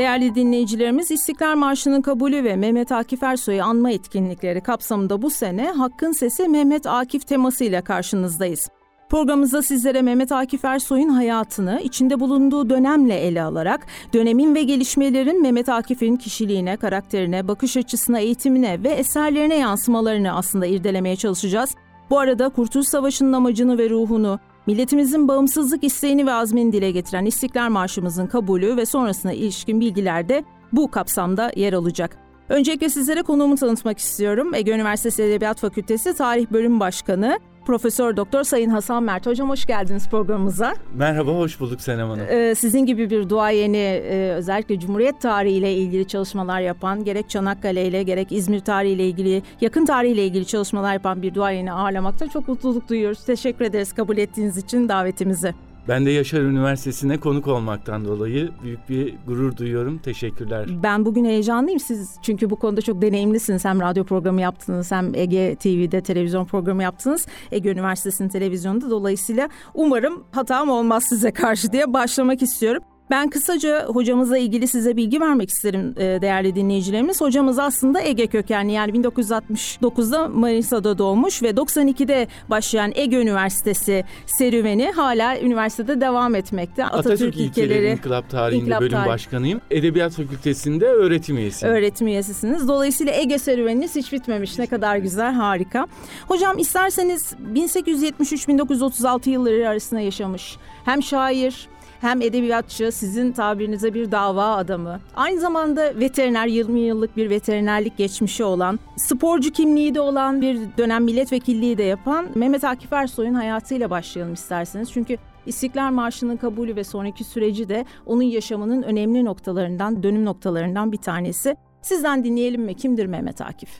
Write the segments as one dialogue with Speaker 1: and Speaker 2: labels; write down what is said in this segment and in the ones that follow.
Speaker 1: Değerli dinleyicilerimiz İstiklal Marşı'nın kabulü ve Mehmet Akif Ersoy'u anma etkinlikleri kapsamında bu sene Hakkın Sesi Mehmet Akif temasıyla karşınızdayız. Programımızda sizlere Mehmet Akif Ersoy'un hayatını içinde bulunduğu dönemle ele alarak dönemin ve gelişmelerin Mehmet Akif'in kişiliğine, karakterine, bakış açısına, eğitimine ve eserlerine yansımalarını aslında irdelemeye çalışacağız. Bu arada Kurtuluş Savaşı'nın amacını ve ruhunu, milletimizin bağımsızlık isteğini ve azmini dile getiren İstiklal Marşımızın kabulü ve sonrasına ilişkin bilgiler de bu kapsamda yer alacak. Öncelikle sizlere konuğumu tanıtmak istiyorum. Ege Üniversitesi Edebiyat Fakültesi Tarih Bölüm Başkanı Profesör Doktor Sayın Hasan Mert. Hocam hoş geldiniz programımıza.
Speaker 2: Merhaba, hoş bulduk Senem Hanım.
Speaker 1: Ee, sizin gibi bir duayeni e, özellikle Cumhuriyet tarihi ile ilgili çalışmalar yapan, gerek Çanakkale ile gerek İzmir tarihi ile ilgili, yakın tarihi ile ilgili çalışmalar yapan bir duayeni ağırlamakta çok mutluluk duyuyoruz. Teşekkür ederiz kabul ettiğiniz için davetimizi.
Speaker 2: Ben de Yaşar Üniversitesi'ne konuk olmaktan dolayı büyük bir gurur duyuyorum. Teşekkürler.
Speaker 1: Ben bugün heyecanlıyım siz çünkü bu konuda çok deneyimlisiniz. Hem radyo programı yaptınız hem Ege TV'de televizyon programı yaptınız. Ege Üniversitesi'nin televizyonunda dolayısıyla umarım hatam olmaz size karşı diye başlamak istiyorum. Ben kısaca hocamızla ilgili size bilgi vermek isterim e, değerli dinleyicilerimiz. Hocamız aslında Ege kökenli yani 1969'da Manisa'da doğmuş ve 92'de başlayan Ege Üniversitesi serüveni hala üniversitede devam etmekte.
Speaker 2: Atatürk, Atatürk ilkeleri, ilkeleri İnkılap Tarihi'nde İnkılap bölüm tarih. başkanıyım. Edebiyat Fakültesi'nde öğretim üyesiyim.
Speaker 1: Öğretim üyesisiniz. Dolayısıyla Ege serüveniniz hiç bitmemiş. Ne kadar güzel, harika. Hocam isterseniz 1873-1936 yılları arasında yaşamış. Hem şair, hem edebiyatçı, sizin tabirinize bir dava adamı. Aynı zamanda veteriner, 20 yıllık bir veterinerlik geçmişi olan, sporcu kimliği de olan bir dönem milletvekilliği de yapan Mehmet Akif Ersoy'un hayatıyla başlayalım isterseniz. Çünkü İstiklal Marşı'nın kabulü ve sonraki süreci de onun yaşamının önemli noktalarından, dönüm noktalarından bir tanesi. Sizden dinleyelim mi? Kimdir Mehmet Akif?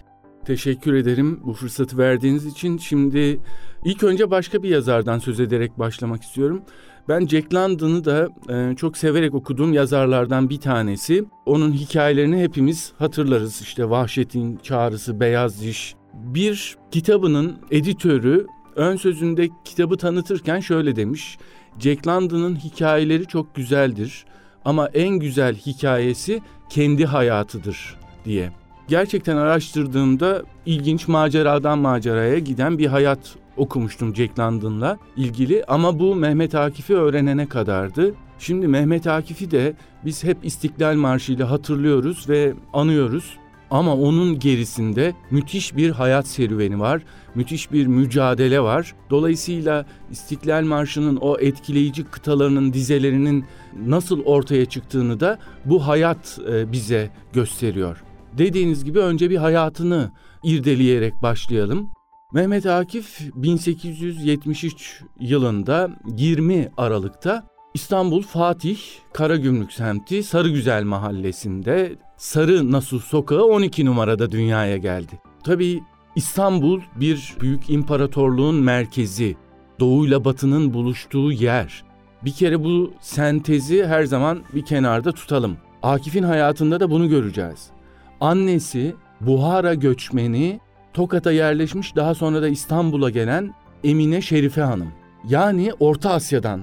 Speaker 2: Teşekkür ederim bu fırsatı verdiğiniz için. Şimdi ilk önce başka bir yazardan söz ederek başlamak istiyorum. Ben Jack London'ı da e, çok severek okuduğum yazarlardan bir tanesi. Onun hikayelerini hepimiz hatırlarız. İşte Vahşet'in Çağrısı, Beyaz Diş. Bir kitabının editörü ön sözünde kitabı tanıtırken şöyle demiş. Jack London'ın hikayeleri çok güzeldir ama en güzel hikayesi kendi hayatıdır diye. Gerçekten araştırdığımda ilginç maceradan maceraya giden bir hayat okumuştum Jack London'la ilgili ama bu Mehmet Akif'i öğrenene kadardı. Şimdi Mehmet Akif'i de biz hep İstiklal Marşı ile hatırlıyoruz ve anıyoruz. Ama onun gerisinde müthiş bir hayat serüveni var, müthiş bir mücadele var. Dolayısıyla İstiklal Marşı'nın o etkileyici kıtalarının dizelerinin nasıl ortaya çıktığını da bu hayat e, bize gösteriyor. Dediğiniz gibi önce bir hayatını irdeleyerek başlayalım. Mehmet Akif 1873 yılında 20 Aralık'ta İstanbul Fatih Karagümrük semti Sarıgüzel mahallesinde Sarı Nasuh Sokağı 12 numarada dünyaya geldi. Tabii İstanbul bir büyük imparatorluğun merkezi, doğuyla batının buluştuğu yer. Bir kere bu sentezi her zaman bir kenarda tutalım. Akif'in hayatında da bunu göreceğiz. Annesi Buhara göçmeni Tokat'a yerleşmiş daha sonra da İstanbul'a gelen Emine Şerife Hanım. Yani Orta Asya'dan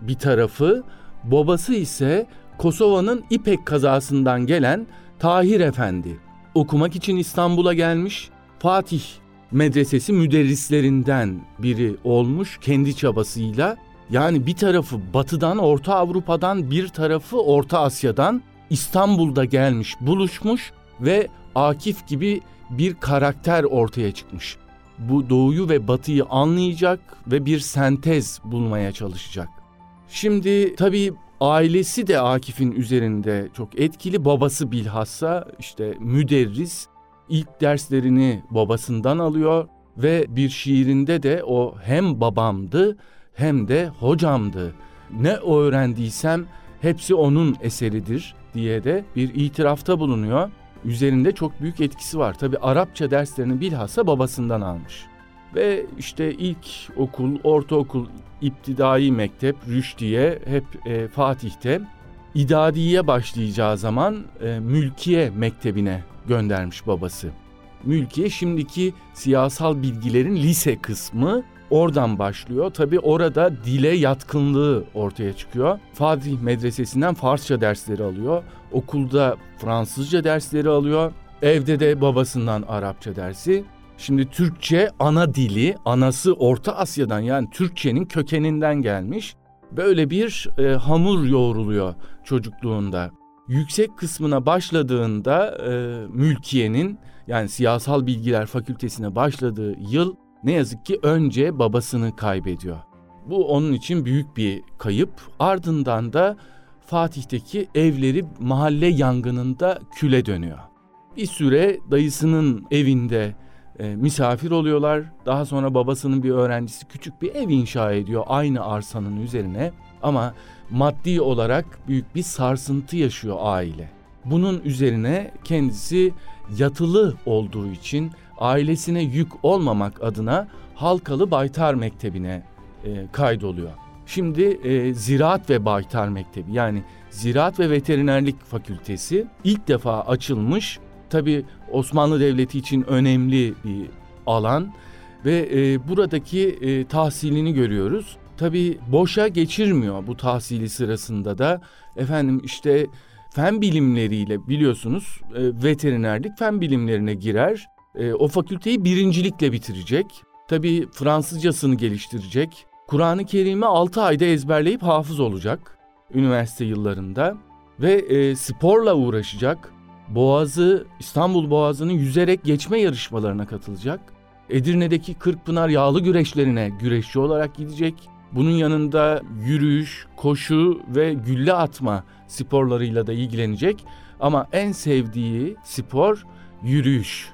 Speaker 2: bir tarafı, babası ise Kosova'nın İpek kazasından gelen Tahir Efendi. Okumak için İstanbul'a gelmiş, Fatih medresesi müderrislerinden biri olmuş kendi çabasıyla. Yani bir tarafı Batı'dan, Orta Avrupa'dan, bir tarafı Orta Asya'dan İstanbul'da gelmiş, buluşmuş ve Akif gibi bir karakter ortaya çıkmış. Bu doğuyu ve batıyı anlayacak ve bir sentez bulmaya çalışacak. Şimdi tabii ailesi de Akif'in üzerinde çok etkili. Babası bilhassa işte müderris ilk derslerini babasından alıyor ve bir şiirinde de o hem babamdı hem de hocamdı. Ne öğrendiysem hepsi onun eseridir diye de bir itirafta bulunuyor üzerinde çok büyük etkisi var. Tabi Arapça derslerini bilhassa babasından almış. Ve işte ilk okul, ortaokul, iptidai mektep, Rüşdiye hep e, Fatih'te. İdadiye başlayacağı zaman e, Mülkiye Mektebi'ne göndermiş babası. Mülkiye şimdiki siyasal bilgilerin lise kısmı oradan başlıyor. Tabi orada dile yatkınlığı ortaya çıkıyor. Fatih Medresesi'nden Farsça dersleri alıyor. Okulda Fransızca dersleri alıyor. Evde de babasından Arapça dersi. Şimdi Türkçe ana dili, anası Orta Asya'dan yani Türkçenin kökeninden gelmiş. Böyle bir e, hamur yoğruluyor çocukluğunda. Yüksek kısmına başladığında e, mülkiyenin yani siyasal bilgiler fakültesine başladığı yıl ne yazık ki önce babasını kaybediyor. Bu onun için büyük bir kayıp. Ardından da Fatih'teki evleri mahalle yangınında küle dönüyor. Bir süre dayısının evinde e, misafir oluyorlar. Daha sonra babasının bir öğrencisi küçük bir ev inşa ediyor aynı arsanın üzerine. Ama maddi olarak büyük bir sarsıntı yaşıyor aile. Bunun üzerine kendisi yatılı olduğu için ailesine yük olmamak adına Halkalı Baytar Mektebi'ne e, kaydoluyor. Şimdi e, Ziraat ve Baytar Mektebi yani Ziraat ve Veterinerlik Fakültesi ilk defa açılmış. Tabi Osmanlı Devleti için önemli bir alan ve e, buradaki e, tahsilini görüyoruz. Tabi boşa geçirmiyor bu tahsili sırasında da efendim işte fen bilimleriyle biliyorsunuz e, veterinerlik fen bilimlerine girer. E, o fakülteyi birincilikle bitirecek. Tabii Fransızcasını geliştirecek. Kur'an-ı Kerim'i 6 ayda ezberleyip hafız olacak üniversite yıllarında ve e, sporla uğraşacak. Boğazı, İstanbul Boğazı'nın yüzerek geçme yarışmalarına katılacak. Edirne'deki Kırkpınar yağlı güreşlerine güreşçi olarak gidecek. Bunun yanında yürüyüş, koşu ve gülle atma sporlarıyla da ilgilenecek. Ama en sevdiği spor yürüyüş.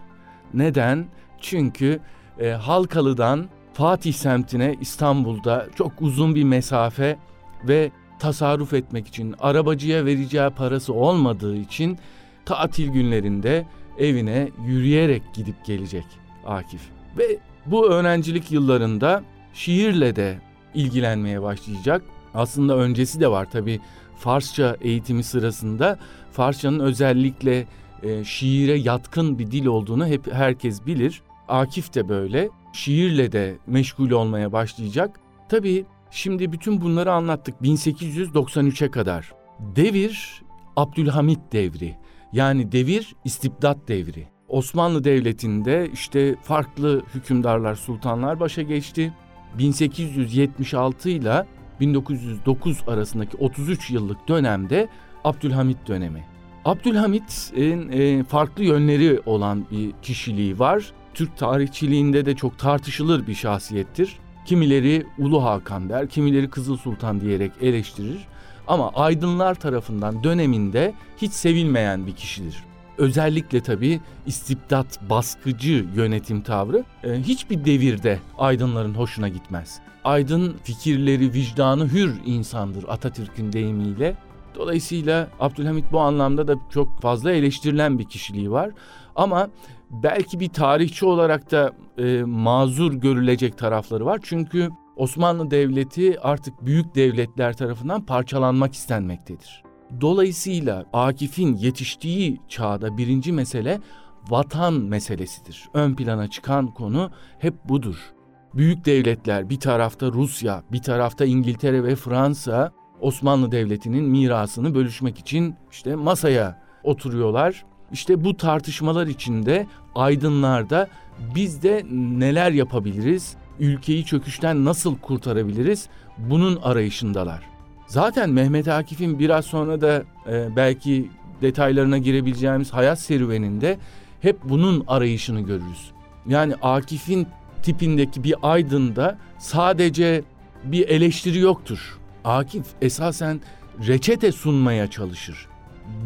Speaker 2: Neden? Çünkü e, Halkalı'dan Fatih semtine İstanbul'da çok uzun bir mesafe ve tasarruf etmek için arabacıya vereceği parası olmadığı için tatil günlerinde evine yürüyerek gidip gelecek Akif. Ve bu öğrencilik yıllarında şiirle de ilgilenmeye başlayacak. Aslında öncesi de var tabi Farsça eğitimi sırasında Farsçanın özellikle e, şiire yatkın bir dil olduğunu hep herkes bilir. Akif de böyle. Şiirle de meşgul olmaya başlayacak. Tabii şimdi bütün bunları anlattık 1893'e kadar. Devir Abdülhamit devri. Yani devir istibdat devri. Osmanlı Devleti'nde işte farklı hükümdarlar, sultanlar başa geçti. 1876 ile 1909 arasındaki 33 yıllık dönemde Abdülhamit dönemi. Abdülhamit'in e, farklı yönleri olan bir kişiliği var. Türk tarihçiliğinde de çok tartışılır bir şahsiyettir. Kimileri Ulu Hakan der, kimileri Kızıl Sultan diyerek eleştirir. Ama aydınlar tarafından döneminde hiç sevilmeyen bir kişidir. Özellikle tabii istibdat, baskıcı yönetim tavrı e, hiçbir devirde aydınların hoşuna gitmez. Aydın fikirleri, vicdanı hür insandır Atatürk'ün deyimiyle. Dolayısıyla Abdülhamit bu anlamda da çok fazla eleştirilen bir kişiliği var. Ama belki bir tarihçi olarak da e, mazur görülecek tarafları var. Çünkü Osmanlı Devleti artık büyük devletler tarafından parçalanmak istenmektedir. Dolayısıyla Akif'in yetiştiği çağda birinci mesele vatan meselesidir. Ön plana çıkan konu hep budur. Büyük devletler bir tarafta Rusya, bir tarafta İngiltere ve Fransa Osmanlı Devleti'nin mirasını bölüşmek için işte masaya oturuyorlar. İşte bu tartışmalar içinde aydınlarda biz de neler yapabiliriz? Ülkeyi çöküşten nasıl kurtarabiliriz? Bunun arayışındalar. Zaten Mehmet Akif'in biraz sonra da e, belki detaylarına girebileceğimiz hayat serüveninde hep bunun arayışını görürüz. Yani Akif'in tipindeki bir aydında sadece bir eleştiri yoktur. Akif esasen reçete sunmaya çalışır.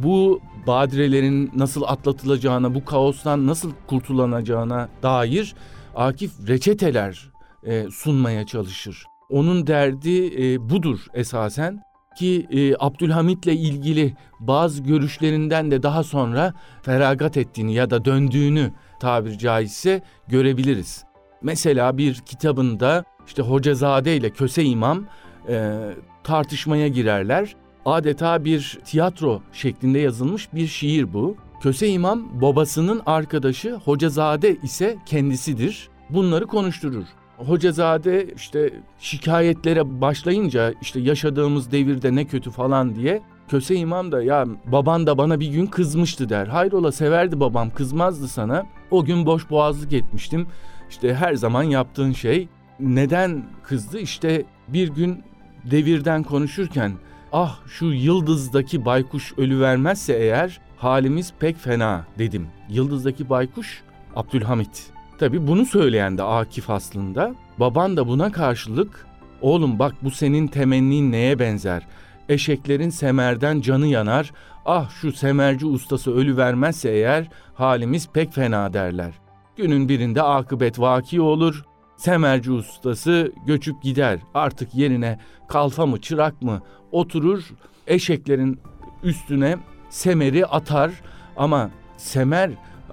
Speaker 2: Bu badirelerin nasıl atlatılacağına, bu kaostan nasıl kurtulanacağına dair Akif reçeteler e, sunmaya çalışır. Onun derdi e, budur esasen ki e, Abdülhamit'le ilgili bazı görüşlerinden de daha sonra feragat ettiğini ya da döndüğünü tabir caizse görebiliriz. Mesela bir kitabında işte Hocazade ile Köse İmam e, tartışmaya girerler. Adeta bir tiyatro şeklinde yazılmış bir şiir bu. Köse İmam babasının arkadaşı Hocazade ise kendisidir. Bunları konuşturur. Hocazade işte şikayetlere başlayınca işte yaşadığımız devirde ne kötü falan diye Köse imam da ya baban da bana bir gün kızmıştı der. Hayrola severdi babam kızmazdı sana. O gün boş boğazlık etmiştim. İşte her zaman yaptığın şey neden kızdı? İşte bir gün devirden konuşurken ah şu yıldızdaki baykuş ölü vermezse eğer halimiz pek fena dedim. Yıldızdaki baykuş Abdülhamit. Tabi bunu söyleyen de Akif aslında. Baban da buna karşılık oğlum bak bu senin temennin neye benzer? Eşeklerin semerden canı yanar. Ah şu semerci ustası ölü vermezse eğer halimiz pek fena derler. Günün birinde akıbet vaki olur. Semerci ustası göçüp gider. Artık yerine kalfa mı çırak mı oturur eşeklerin üstüne semeri atar ama semer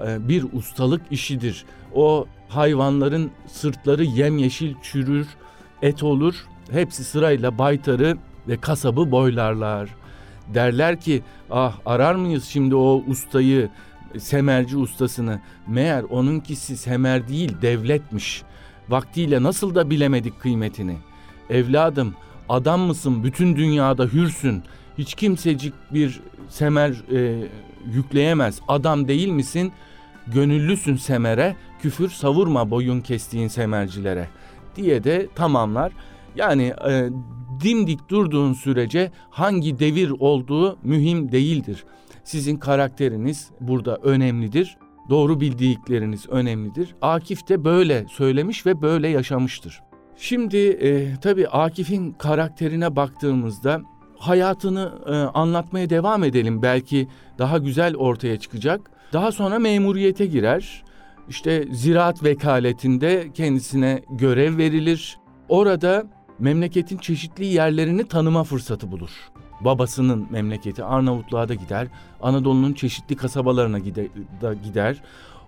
Speaker 2: e, bir ustalık işidir. O hayvanların sırtları yemyeşil çürür, et olur. Hepsi sırayla baytarı ve kasabı boylarlar. Derler ki ah arar mıyız şimdi o ustayı, semerci ustasını? Meğer onunkisi semer değil devletmiş. Vaktiyle nasıl da bilemedik kıymetini. Evladım adam mısın bütün dünyada hürsün. Hiç kimsecik bir semer e, yükleyemez. Adam değil misin? Gönüllüsün semere, küfür savurma boyun kestiğin semercilere diye de tamamlar. Yani e, dimdik durduğun sürece hangi devir olduğu mühim değildir. Sizin karakteriniz burada önemlidir. Doğru bildikleriniz önemlidir. Akif de böyle söylemiş ve böyle yaşamıştır. Şimdi e, tabii Akif'in karakterine baktığımızda hayatını e, anlatmaya devam edelim. Belki daha güzel ortaya çıkacak. Daha sonra memuriyete girer. İşte ziraat vekaletinde kendisine görev verilir. Orada memleketin çeşitli yerlerini tanıma fırsatı bulur. Babasının memleketi Arnavutluğa da gider, Anadolu'nun çeşitli kasabalarına da gider.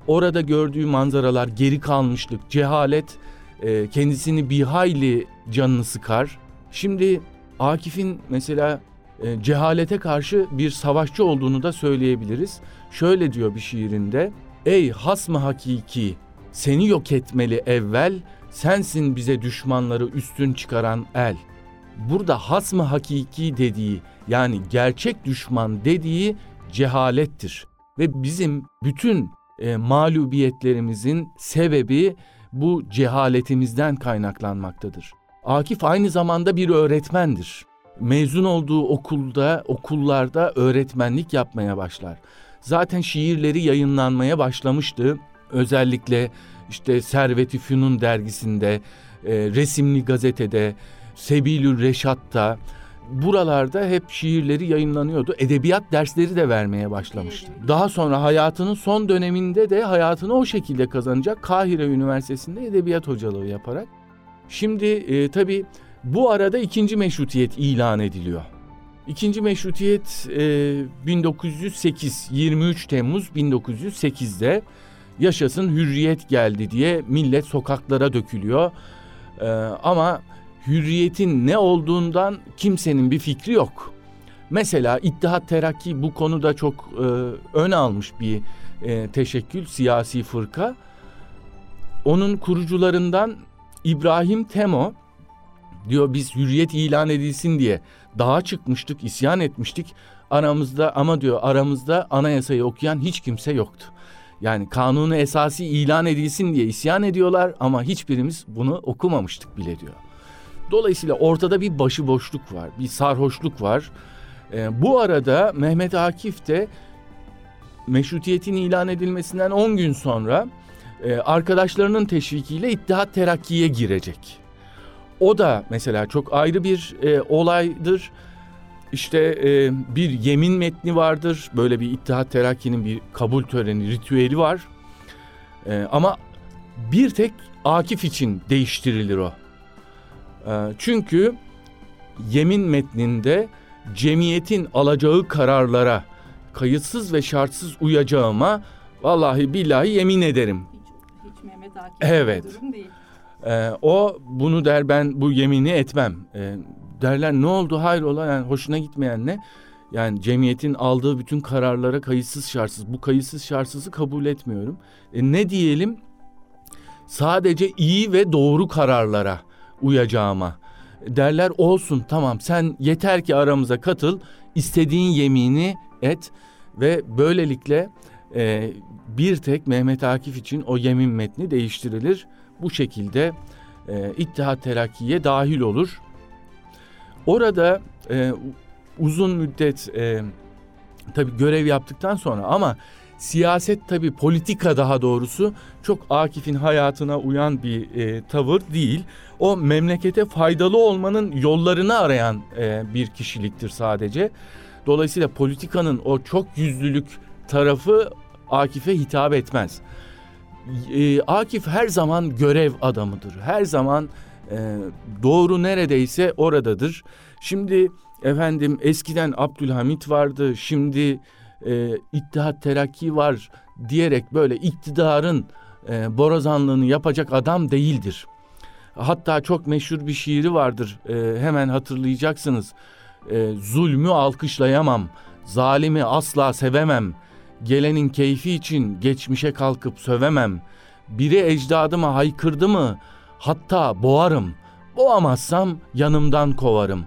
Speaker 2: Orada gördüğü manzaralar, geri kalmışlık, cehalet e, kendisini bir hayli canını sıkar. Şimdi Akif'in mesela e, cehalete karşı bir savaşçı olduğunu da söyleyebiliriz. Şöyle diyor bir şiirinde. Ey hasmı hakiki seni yok etmeli evvel sensin bize düşmanları üstün çıkaran el. Burada hasmı hakiki dediği yani gerçek düşman dediği cehalettir. Ve bizim bütün e, mağlubiyetlerimizin sebebi bu cehaletimizden kaynaklanmaktadır. Akif aynı zamanda bir öğretmendir. Mezun olduğu okulda, okullarda öğretmenlik yapmaya başlar. Zaten şiirleri yayınlanmaya başlamıştı. Özellikle işte Servet-i Fünun dergisinde, e, resimli gazetede, Sebilül Reşat'ta buralarda hep şiirleri yayınlanıyordu. Edebiyat dersleri de vermeye başlamıştı. Daha sonra hayatının son döneminde de hayatını o şekilde kazanacak. Kahire Üniversitesi'nde edebiyat hocalığı yaparak. Şimdi e, tabii bu arada ikinci meşrutiyet ilan ediliyor. İkinci meşrutiyet e, 1908, 23 Temmuz 1908'de yaşasın hürriyet geldi diye millet sokaklara dökülüyor. Ee, ama hürriyetin ne olduğundan kimsenin bir fikri yok. Mesela İttihat Terakki bu konuda çok e, ön almış bir e, teşekkül siyasi fırka. Onun kurucularından İbrahim Temo diyor biz hürriyet ilan edilsin diye dağa çıkmıştık, isyan etmiştik. Aramızda ama diyor aramızda anayasayı okuyan hiç kimse yoktu. Yani kanunu esası ilan edilsin diye isyan ediyorlar ama hiçbirimiz bunu okumamıştık bile diyor. Dolayısıyla ortada bir başıboşluk var, bir sarhoşluk var. Ee, bu arada Mehmet Akif de meşrutiyetin ilan edilmesinden 10 gün sonra e, arkadaşlarının teşvikiyle İttihat Terakki'ye girecek. O da mesela çok ayrı bir e, olaydır. İşte e, bir yemin metni vardır. Böyle bir İttihat Terakki'nin bir kabul töreni, ritüeli var. E, ama bir tek Akif için değiştirilir o. E, çünkü yemin metninde cemiyetin alacağı kararlara kayıtsız ve şartsız uyacağıma vallahi billahi yemin ederim.
Speaker 1: Hiç, hiç Mehmet Akif
Speaker 2: evet.
Speaker 1: durum değil.
Speaker 2: Ee, o bunu der ben bu yemini etmem. Ee, derler ne oldu hayrola yani hoşuna gitmeyen ne? Yani cemiyetin aldığı bütün kararlara kayıtsız şartsız bu kayıtsız şartsızı kabul etmiyorum. E, ne diyelim? sadece iyi ve doğru kararlara uyacağıma derler olsun tamam sen yeter ki aramıza katıl istediğin yemini et ve böylelikle e, bir tek Mehmet Akif için o yemin metni değiştirilir. Bu şekilde e, İttihat Terakki'ye dahil olur. Orada e, uzun müddet e, tabii görev yaptıktan sonra ama siyaset tabii politika daha doğrusu çok Akif'in hayatına uyan bir e, tavır değil. O memlekete faydalı olmanın yollarını arayan e, bir kişiliktir sadece. Dolayısıyla politikanın o çok yüzlülük tarafı Akif'e hitap etmez. E, Akif her zaman görev adamıdır. Her zaman e, doğru neredeyse oradadır. Şimdi efendim eskiden Abdülhamit vardı, şimdi e, İttihat Terakki var diyerek böyle iktidarın e, borazanlığını yapacak adam değildir. Hatta çok meşhur bir şiiri vardır. E, hemen hatırlayacaksınız. E, zulmü alkışlayamam, zalimi asla sevemem. Gelenin keyfi için geçmişe kalkıp sövemem. Biri ecdadıma haykırdı mı hatta boğarım. Boğamazsam yanımdan kovarım.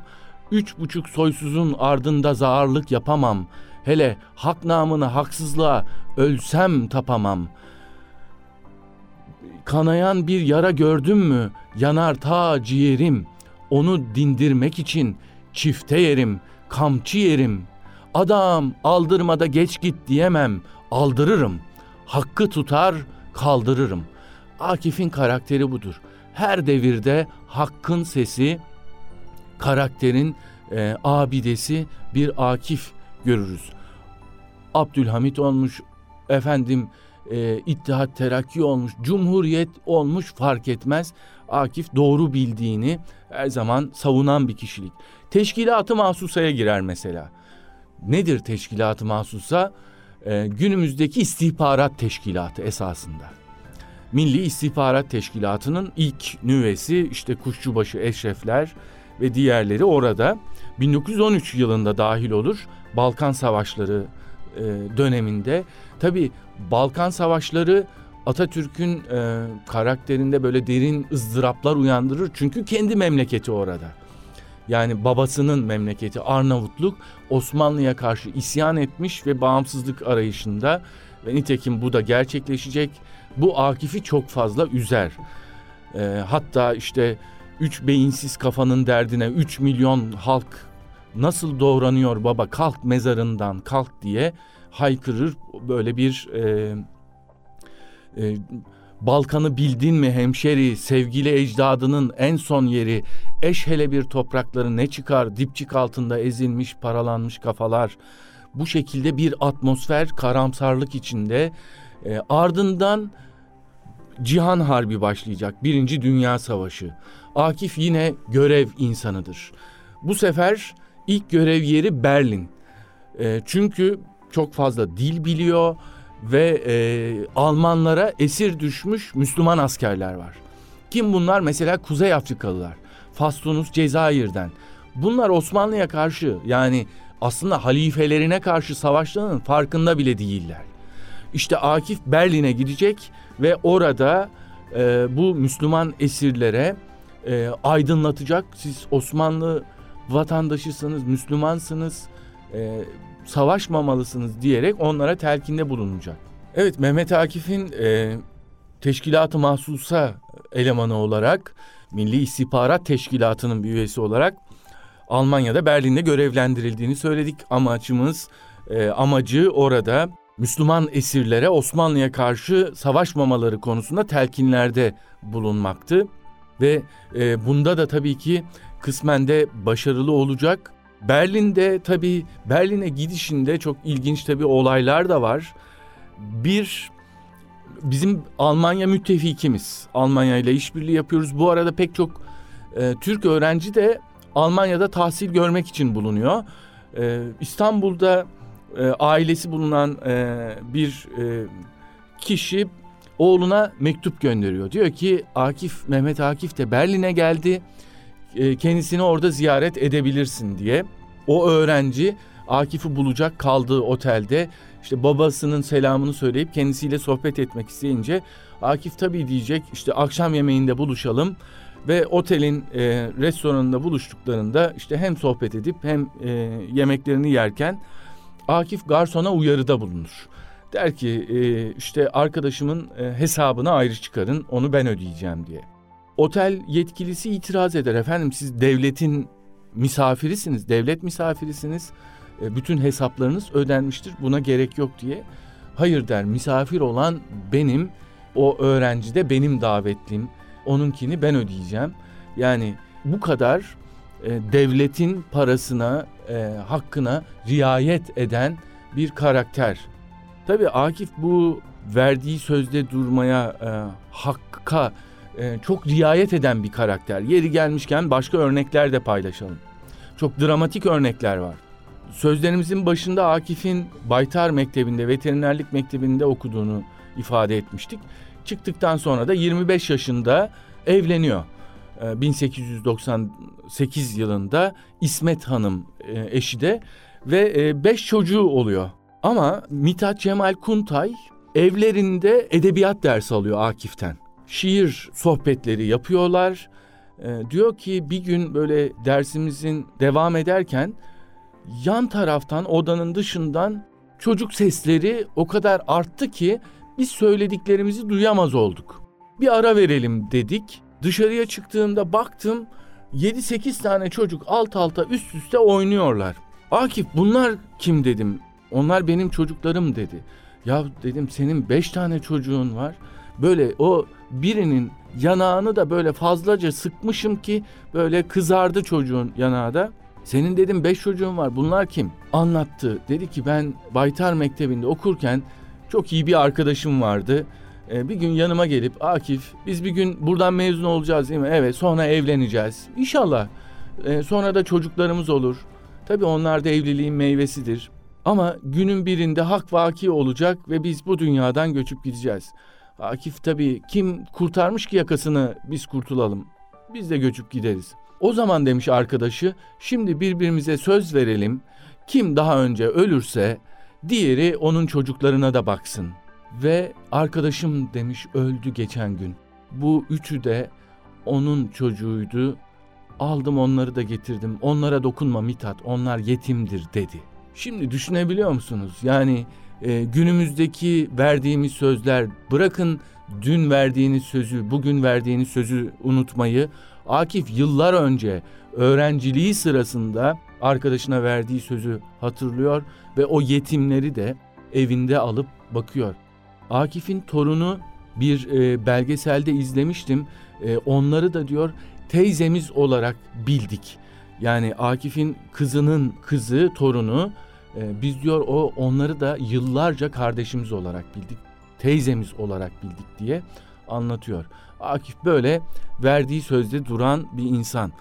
Speaker 2: Üç buçuk soysuzun ardında zağırlık yapamam. Hele hak namını haksızlığa ölsem tapamam. Kanayan bir yara gördüm mü yanar ta ciğerim. Onu dindirmek için çifte yerim, kamçı yerim. Adam aldırmada geç git diyemem, aldırırım. Hakkı tutar, kaldırırım. Akif'in karakteri budur. Her devirde hakkın sesi, karakterin e, abidesi bir Akif görürüz. Abdülhamit olmuş, efendim e, İttihat Terakki olmuş, Cumhuriyet olmuş fark etmez. Akif doğru bildiğini her zaman savunan bir kişilik. Teşkilatı mahsusaya girer mesela. Nedir teşkilatı mahsusa? E, günümüzdeki istihbarat teşkilatı esasında. Milli İstihbarat Teşkilatı'nın ilk nüvesi işte Kuşçubaşı Eşrefler ve diğerleri orada 1913 yılında dahil olur. Balkan Savaşları e, döneminde. Tabi Balkan Savaşları Atatürk'ün e, karakterinde böyle derin ızdıraplar uyandırır. Çünkü kendi memleketi orada. Yani babasının memleketi Arnavutluk Osmanlı'ya karşı isyan etmiş ve bağımsızlık arayışında ve nitekim bu da gerçekleşecek. Bu Akif'i çok fazla üzer. E, hatta işte üç beyinsiz kafanın derdine üç milyon halk nasıl doğranıyor baba kalk mezarından kalk diye haykırır böyle bir e, e, Balkan'ı bildin mi hemşeri sevgili ecdadının en son yeri eş hele bir toprakları ne çıkar dipçik altında ezilmiş paralanmış kafalar. Bu şekilde bir atmosfer karamsarlık içinde e, ardından Cihan Harbi başlayacak Birinci Dünya Savaşı. Akif yine görev insanıdır. Bu sefer İlk görev yeri Berlin. E, çünkü çok fazla dil biliyor ve e, Almanlara esir düşmüş Müslüman askerler var. Kim bunlar? Mesela Kuzey Afrikalılar. Fastunus Cezayir'den. Bunlar Osmanlı'ya karşı yani aslında halifelerine karşı savaşlarının farkında bile değiller. İşte Akif Berlin'e gidecek ve orada e, bu Müslüman esirlere e, aydınlatacak. Siz Osmanlı vatandaşısınız, Müslümansınız, e, savaşmamalısınız diyerek onlara telkinde bulunacak. Evet Mehmet Akif'in e, teşkilatı mahsusa elemanı olarak Milli İstihbarat Teşkilatı'nın bir üyesi olarak Almanya'da Berlin'de görevlendirildiğini söyledik. Amacımız e, amacı orada Müslüman esirlere Osmanlı'ya karşı savaşmamaları konusunda telkinlerde bulunmaktı. Ve e, bunda da tabii ki kısmen de başarılı olacak. Berlin'de tabii Berlin'e gidişinde çok ilginç tabii olaylar da var. Bir bizim Almanya müttefikimiz. Almanya ile işbirliği yapıyoruz. Bu arada pek çok e, Türk öğrenci de Almanya'da tahsil görmek için bulunuyor. E, İstanbul'da e, ailesi bulunan e, bir e, kişi oğluna mektup gönderiyor. Diyor ki Akif Mehmet Akif de Berlin'e geldi. E, kendisini orada ziyaret edebilirsin diye. O öğrenci Akif'i bulacak kaldığı otelde işte babasının selamını söyleyip kendisiyle sohbet etmek isteyince Akif tabii diyecek işte akşam yemeğinde buluşalım ve otelin e, restoranında buluştuklarında işte hem sohbet edip hem e, yemeklerini yerken Akif garsona uyarıda bulunur. Der ki e, işte arkadaşımın e, hesabını ayrı çıkarın onu ben ödeyeceğim diye. Otel yetkilisi itiraz eder efendim siz devletin misafirisiniz, devlet misafirisiniz. E, bütün hesaplarınız ödenmiştir buna gerek yok diye. Hayır der misafir olan benim, o öğrenci de benim davetlim. Onunkini ben ödeyeceğim. Yani bu kadar e, devletin parasına, e, hakkına riayet eden bir karakter. Tabii Akif bu verdiği sözde durmaya, hakka e, çok riayet eden bir karakter. Yeri gelmişken başka örnekler de paylaşalım. Çok dramatik örnekler var. Sözlerimizin başında Akif'in Baytar Mektebi'nde, veterinerlik mektebinde okuduğunu ifade etmiştik. Çıktıktan sonra da 25 yaşında evleniyor. 1898 e, yılında İsmet Hanım e, eşi de ve 5 çocuğu oluyor. Ama Mithat Cemal Kuntay evlerinde edebiyat dersi alıyor Akif'ten şiir sohbetleri yapıyorlar. E, diyor ki bir gün böyle dersimizin devam ederken yan taraftan odanın dışından çocuk sesleri o kadar arttı ki biz söylediklerimizi duyamaz olduk. Bir ara verelim dedik. Dışarıya çıktığımda baktım 7-8 tane çocuk alt alta üst üste oynuyorlar. Akif bunlar kim dedim. Onlar benim çocuklarım dedi. Ya dedim senin 5 tane çocuğun var. Böyle o birinin yanağını da böyle fazlaca sıkmışım ki böyle kızardı çocuğun yanağı da. Senin dedim beş çocuğun var bunlar kim? Anlattı. Dedi ki ben Baytar Mektebi'nde okurken çok iyi bir arkadaşım vardı. Ee, bir gün yanıma gelip Akif biz bir gün buradan mezun olacağız değil mi? Evet sonra evleneceğiz. İnşallah. Ee, sonra da çocuklarımız olur. Tabii onlar da evliliğin meyvesidir. Ama günün birinde hak vaki olacak ve biz bu dünyadan göçüp gideceğiz. Akif tabii kim kurtarmış ki yakasını biz kurtulalım. Biz de göçüp gideriz. O zaman demiş arkadaşı şimdi birbirimize söz verelim. Kim daha önce ölürse diğeri onun çocuklarına da baksın. Ve arkadaşım demiş öldü geçen gün. Bu üçü de onun çocuğuydu. Aldım onları da getirdim. Onlara dokunma Mithat onlar yetimdir dedi. Şimdi düşünebiliyor musunuz? Yani e, günümüzdeki verdiğimiz sözler bırakın dün verdiğiniz sözü, bugün verdiğiniz sözü unutmayı. Akif yıllar önce öğrenciliği sırasında arkadaşına verdiği sözü hatırlıyor ve o yetimleri de evinde alıp bakıyor. Akif'in torunu bir e, belgeselde izlemiştim. E, onları da diyor teyzemiz olarak bildik. Yani Akif'in kızının kızı, torunu e, biz diyor o onları da yıllarca kardeşimiz olarak bildik, teyzemiz olarak bildik diye anlatıyor. Akif böyle verdiği sözde duran bir insan.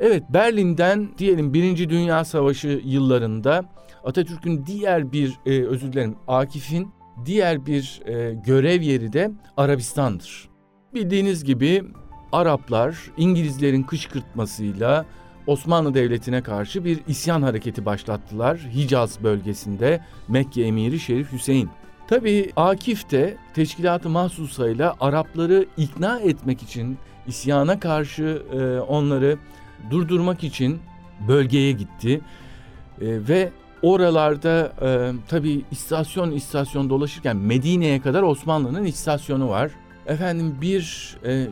Speaker 2: Evet Berlin'den diyelim Birinci Dünya Savaşı yıllarında Atatürk'ün diğer bir e, özür dilerim Akif'in diğer bir e, görev yeri de Arabistan'dır. Bildiğiniz gibi Araplar İngilizlerin kışkırtmasıyla Osmanlı Devleti'ne karşı bir isyan hareketi başlattılar Hicaz bölgesinde Mekke emiri Şerif Hüseyin. Tabi Akif de teşkilatı mahsusayla Arapları ikna etmek için, isyana karşı e, onları durdurmak için bölgeye gitti. E, ve oralarda e, tabi istasyon istasyon dolaşırken Medine'ye kadar Osmanlı'nın istasyonu var. Efendim bir e,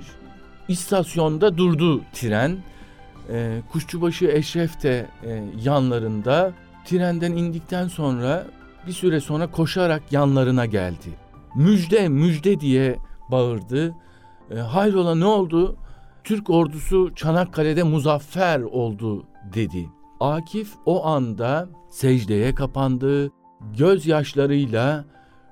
Speaker 2: istasyonda durdu tren e, Kuşçubaşı Eşref de e, yanlarında trenden indikten sonra bir süre sonra koşarak yanlarına geldi. Müjde müjde diye bağırdı. E, hayrola ne oldu? Türk ordusu Çanakkale'de muzaffer oldu dedi. Akif o anda secdeye kapandı. Gözyaşlarıyla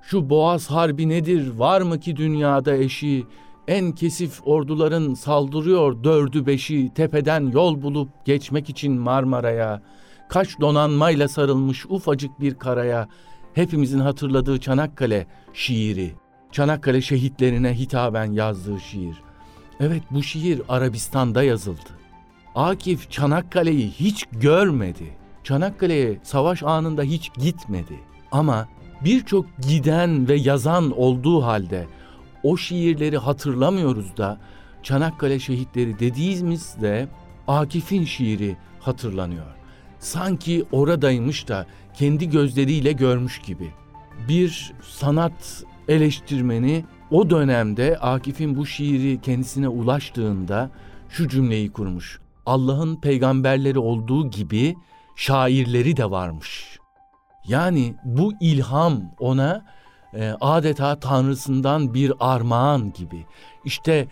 Speaker 2: şu boğaz harbi nedir var mı ki dünyada eşi en kesif orduların saldırıyor dördü beşi tepeden yol bulup geçmek için Marmara'ya. Kaç donanmayla sarılmış ufacık bir karaya. Hepimizin hatırladığı Çanakkale şiiri. Çanakkale şehitlerine hitaben yazdığı şiir. Evet bu şiir Arabistan'da yazıldı. Akif Çanakkale'yi hiç görmedi. Çanakkale'ye savaş anında hiç gitmedi. Ama birçok giden ve yazan olduğu halde o şiirleri hatırlamıyoruz da Çanakkale şehitleri dediğimizde Akif'in şiiri hatırlanıyor. Sanki oradaymış da kendi gözleriyle görmüş gibi. Bir sanat eleştirmeni o dönemde Akif'in bu şiiri kendisine ulaştığında şu cümleyi kurmuş. Allah'ın peygamberleri olduğu gibi şairleri de varmış. Yani bu ilham ona e, adeta tanrısından bir armağan gibi. İşte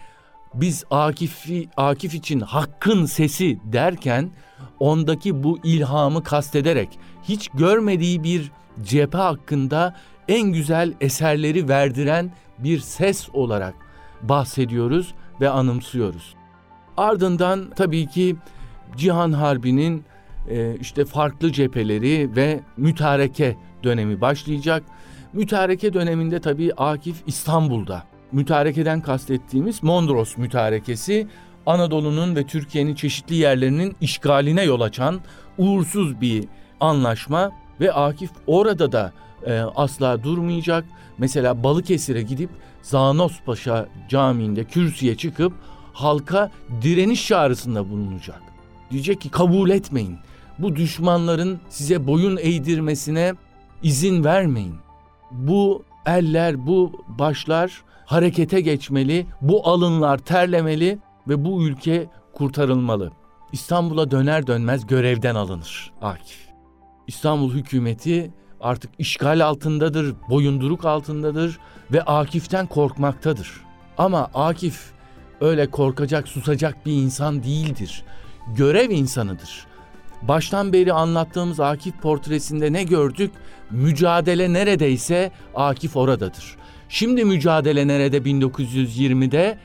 Speaker 2: biz Akif'i Akif için hakkın sesi derken ondaki bu ilhamı kastederek hiç görmediği bir cephe hakkında en güzel eserleri verdiren bir ses olarak bahsediyoruz ve anımsıyoruz. Ardından tabii ki Cihan Harbi'nin e, işte farklı cepheleri ve mütareke dönemi başlayacak. Mütareke döneminde tabii Akif İstanbul'da. Mütarekeden kastettiğimiz Mondros mütarekesi Anadolu'nun ve Türkiye'nin çeşitli yerlerinin işgaline yol açan uğursuz bir anlaşma ve Akif orada da e, asla durmayacak. Mesela Balıkesir'e gidip Zanos Paşa Camii'nde kürsüye çıkıp halka direniş çağrısında bulunacak. Diyecek ki kabul etmeyin. Bu düşmanların size boyun eğdirmesine izin vermeyin. Bu eller, bu başlar harekete geçmeli, bu alınlar terlemeli ve bu ülke kurtarılmalı. İstanbul'a döner dönmez görevden alınır Akif. İstanbul hükümeti artık işgal altındadır, boyunduruk altındadır ve Akif'ten korkmaktadır. Ama Akif öyle korkacak, susacak bir insan değildir. Görev insanıdır. Baştan beri anlattığımız Akif portresinde ne gördük? Mücadele neredeyse Akif oradadır. Şimdi mücadele nerede 1920'de?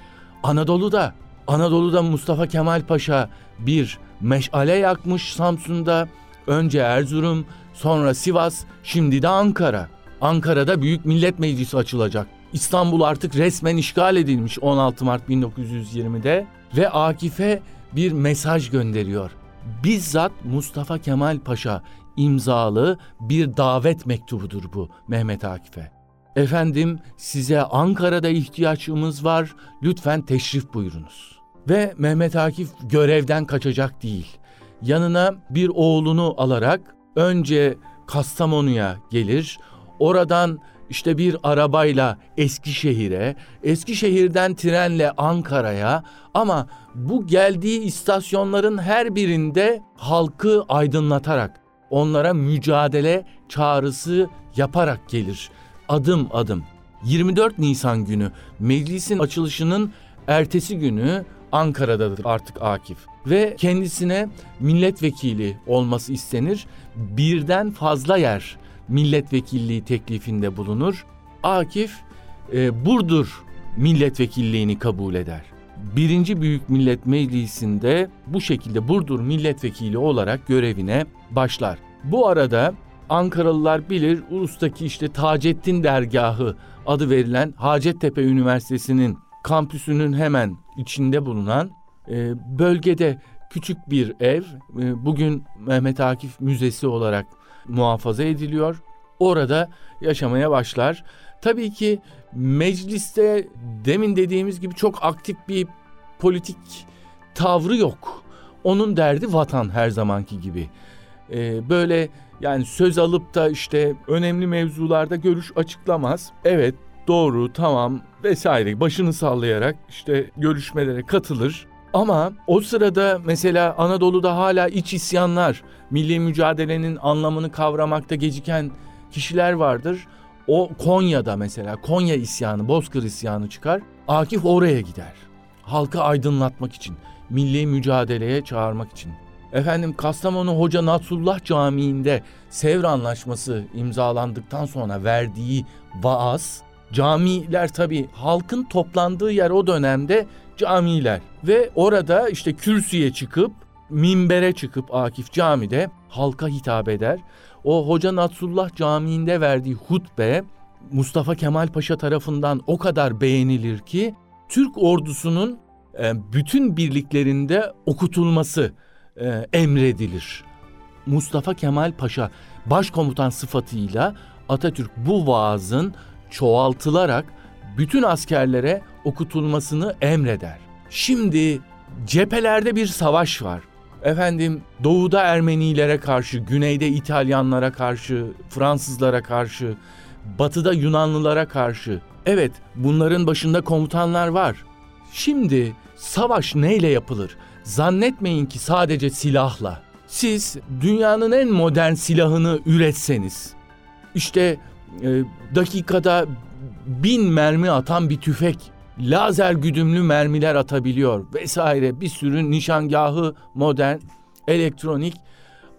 Speaker 2: Anadolu'da. Anadolu'da Mustafa Kemal Paşa bir meşale yakmış Samsun'da. Önce Erzurum, sonra Sivas, şimdi de Ankara. Ankara'da Büyük Millet Meclisi açılacak. İstanbul artık resmen işgal edilmiş 16 Mart 1920'de ve Akif'e bir mesaj gönderiyor. Bizzat Mustafa Kemal Paşa imzalı bir davet mektubudur bu Mehmet Akif'e. Efendim size Ankara'da ihtiyaçımız var. Lütfen teşrif buyurunuz. Ve Mehmet Akif görevden kaçacak değil. Yanına bir oğlunu alarak önce Kastamonu'ya gelir. Oradan işte bir arabayla Eskişehir'e, Eskişehir'den trenle Ankara'ya ama bu geldiği istasyonların her birinde halkı aydınlatarak, onlara mücadele çağrısı yaparak gelir adım adım. 24 Nisan günü meclisin açılışının ertesi günü Ankara'dadır artık Akif ve kendisine milletvekili olması istenir. Birden fazla yer milletvekilliği teklifinde bulunur. Akif e, Burdur milletvekilliğini kabul eder. Birinci Büyük Millet Meclisi'nde bu şekilde Burdur milletvekili olarak görevine başlar. Bu arada Ankaralılar bilir Ulus'taki işte Taceddin Dergahı adı verilen Hacettepe Üniversitesi'nin kampüsünün hemen içinde bulunan e, bölgede küçük bir ev e, bugün Mehmet Akif Müzesi olarak muhafaza ediliyor. Orada yaşamaya başlar. Tabii ki mecliste demin dediğimiz gibi çok aktif bir politik tavrı yok. Onun derdi vatan her zamanki gibi. Ee, böyle yani söz alıp da işte önemli mevzularda görüş açıklamaz. Evet doğru tamam vesaire başını sallayarak işte görüşmelere katılır. Ama o sırada mesela Anadolu'da hala iç isyanlar, milli mücadelenin anlamını kavramakta geciken kişiler vardır. O Konya'da mesela Konya isyanı, Bozkır isyanı çıkar. Akif oraya gider. Halkı aydınlatmak için, milli mücadeleye çağırmak için. Efendim Kastamonu Hoca Natsullah Camii'nde Sevr Anlaşması imzalandıktan sonra verdiği vaaz, camiler tabi halkın toplandığı yer o dönemde camiler ve orada işte kürsüye çıkıp minbere çıkıp Akif camide halka hitap eder. O Hoca Natsullah Camii'nde verdiği hutbe Mustafa Kemal Paşa tarafından o kadar beğenilir ki Türk ordusunun e, bütün birliklerinde okutulması e, emredilir. Mustafa Kemal Paşa başkomutan sıfatıyla Atatürk bu vaazın çoğaltılarak bütün askerlere okutulmasını emreder. Şimdi cephelerde bir savaş var. Efendim doğuda Ermenilere karşı, güneyde İtalyanlara karşı, Fransızlara karşı, batıda Yunanlılara karşı. Evet bunların başında komutanlar var. Şimdi savaş neyle yapılır? Zannetmeyin ki sadece silahla. Siz dünyanın en modern silahını üretseniz, işte e, dakikada bin mermi atan bir tüfek, lazer güdümlü mermiler atabiliyor vesaire bir sürü nişangahı modern, elektronik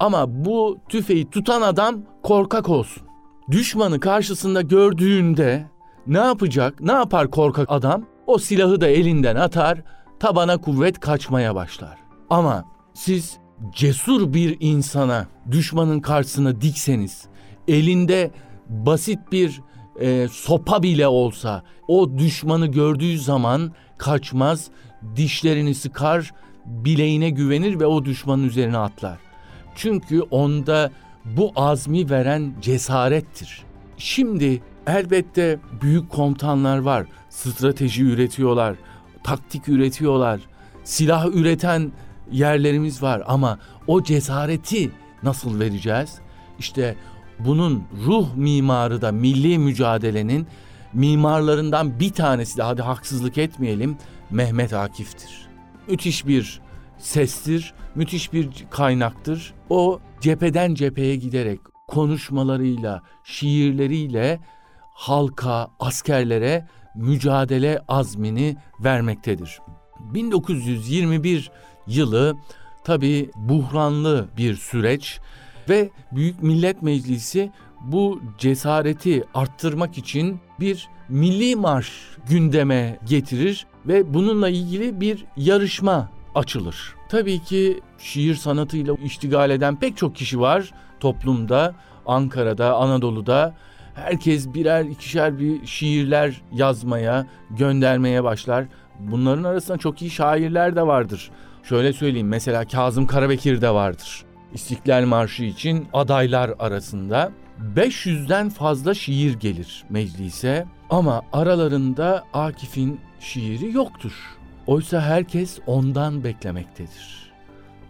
Speaker 2: ama bu tüfeği tutan adam korkak olsun. Düşmanı karşısında gördüğünde ne yapacak? Ne yapar korkak adam? O silahı da elinden atar, tabana kuvvet kaçmaya başlar. Ama siz cesur bir insana düşmanın karşısına dikseniz, elinde basit bir e, sopa bile olsa o düşmanı gördüğü zaman kaçmaz, dişlerini sıkar, bileğine güvenir ve o düşmanın üzerine atlar. Çünkü onda bu azmi veren cesarettir. Şimdi elbette büyük komutanlar var. Strateji üretiyorlar, taktik üretiyorlar, silah üreten yerlerimiz var ama o cesareti nasıl vereceğiz? İşte bunun ruh mimarı da milli mücadelenin mimarlarından bir tanesi de hadi haksızlık etmeyelim Mehmet Akif'tir. Müthiş bir sestir, müthiş bir kaynaktır. O cepheden cepheye giderek konuşmalarıyla, şiirleriyle halka, askerlere mücadele azmini vermektedir. 1921 yılı tabi buhranlı bir süreç ve Büyük Millet Meclisi bu cesareti arttırmak için bir milli marş gündeme getirir ve bununla ilgili bir yarışma açılır. Tabii ki şiir sanatıyla iştigal eden pek çok kişi var toplumda, Ankara'da, Anadolu'da. Herkes birer ikişer bir şiirler yazmaya, göndermeye başlar. Bunların arasında çok iyi şairler de vardır. Şöyle söyleyeyim mesela Kazım Karabekir de vardır. İstiklal Marşı için adaylar arasında 500'den fazla şiir gelir meclise ama aralarında Akif'in şiiri yoktur. Oysa herkes ondan beklemektedir.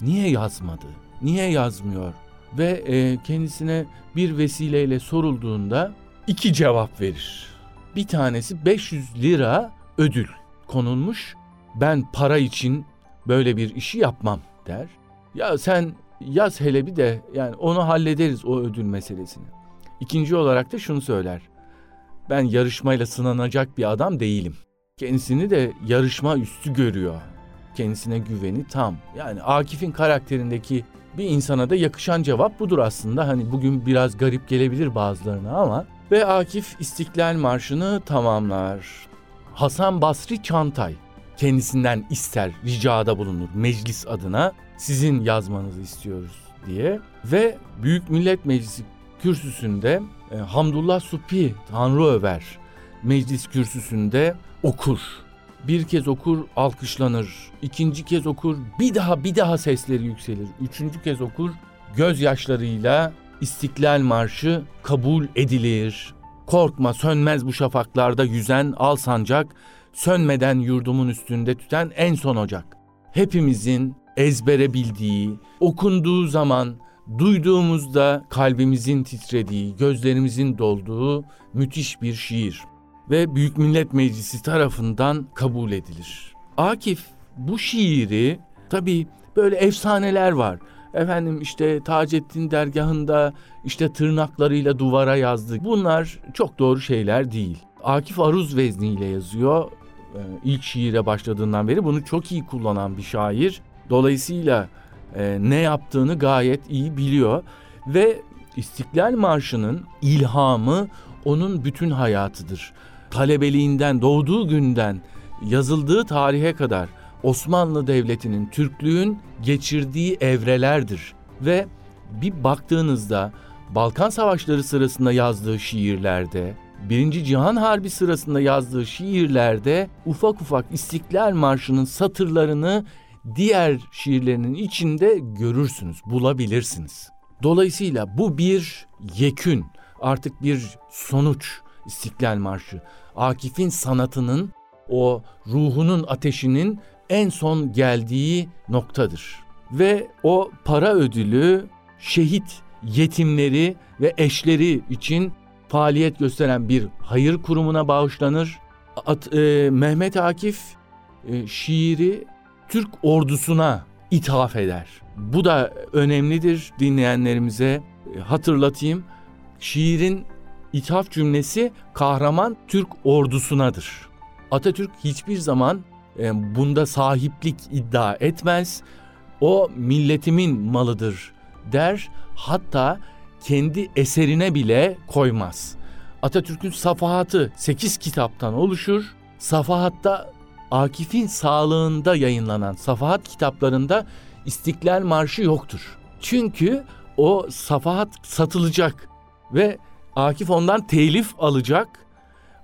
Speaker 2: Niye yazmadı? Niye yazmıyor? Ve e, kendisine bir vesileyle sorulduğunda iki cevap verir. Bir tanesi 500 lira ödül konulmuş. Ben para için böyle bir işi yapmam der. Ya sen yaz hele bir de yani onu hallederiz o ödül meselesini. İkinci olarak da şunu söyler. Ben yarışmayla sınanacak bir adam değilim. Kendisini de yarışma üstü görüyor. Kendisine güveni tam. Yani Akif'in karakterindeki bir insana da yakışan cevap budur aslında. Hani bugün biraz garip gelebilir bazılarına ama ve Akif İstiklal Marşı'nı tamamlar. Hasan Basri Çantay kendisinden ister, ricada bulunur meclis adına sizin yazmanızı istiyoruz diye ve Büyük Millet Meclisi kürsüsünde e, Hamdullah Supi Tanrı Över meclis kürsüsünde okur. Bir kez okur alkışlanır. ikinci kez okur bir daha bir daha sesleri yükselir. Üçüncü kez okur gözyaşlarıyla İstiklal Marşı kabul edilir. Korkma sönmez bu şafaklarda yüzen al sancak, sönmeden yurdumun üstünde tüten en son ocak. Hepimizin ezbere bildiği, okunduğu zaman duyduğumuzda kalbimizin titrediği, gözlerimizin dolduğu müthiş bir şiir ve Büyük Millet Meclisi tarafından kabul edilir. Akif bu şiiri tabi böyle efsaneler var. Efendim işte Taceddin dergahında işte tırnaklarıyla duvara yazdı. Bunlar çok doğru şeyler değil. Akif Aruz vezniyle yazıyor. Ee, ilk şiire başladığından beri bunu çok iyi kullanan bir şair. Dolayısıyla e, ne yaptığını gayet iyi biliyor ve İstiklal Marşı'nın ilhamı onun bütün hayatıdır. Talebeliğinden, doğduğu günden yazıldığı tarihe kadar Osmanlı Devleti'nin, Türklüğün geçirdiği evrelerdir. Ve bir baktığınızda Balkan Savaşları sırasında yazdığı şiirlerde, Birinci Cihan Harbi sırasında yazdığı şiirlerde ufak ufak İstiklal Marşı'nın satırlarını diğer şiirlerinin içinde görürsünüz, bulabilirsiniz. Dolayısıyla bu bir yekün, artık bir sonuç İstiklal Marşı. Akif'in sanatının, o ruhunun ateşinin en son geldiği noktadır. Ve o para ödülü şehit yetimleri ve eşleri için faaliyet gösteren bir hayır kurumuna bağışlanır. At, e, Mehmet Akif e, şiiri Türk ordusuna ithaf eder. Bu da önemlidir dinleyenlerimize e, hatırlatayım. Şiirin ithaf cümlesi kahraman Türk ordusunadır. Atatürk hiçbir zaman e, bunda sahiplik iddia etmez. O milletimin malıdır der. Hatta kendi eserine bile koymaz. Atatürk'ün safahatı 8 kitaptan oluşur. Safahatta Akif'in sağlığında yayınlanan Safahat kitaplarında İstiklal Marşı yoktur. Çünkü o safahat satılacak ve Akif ondan telif alacak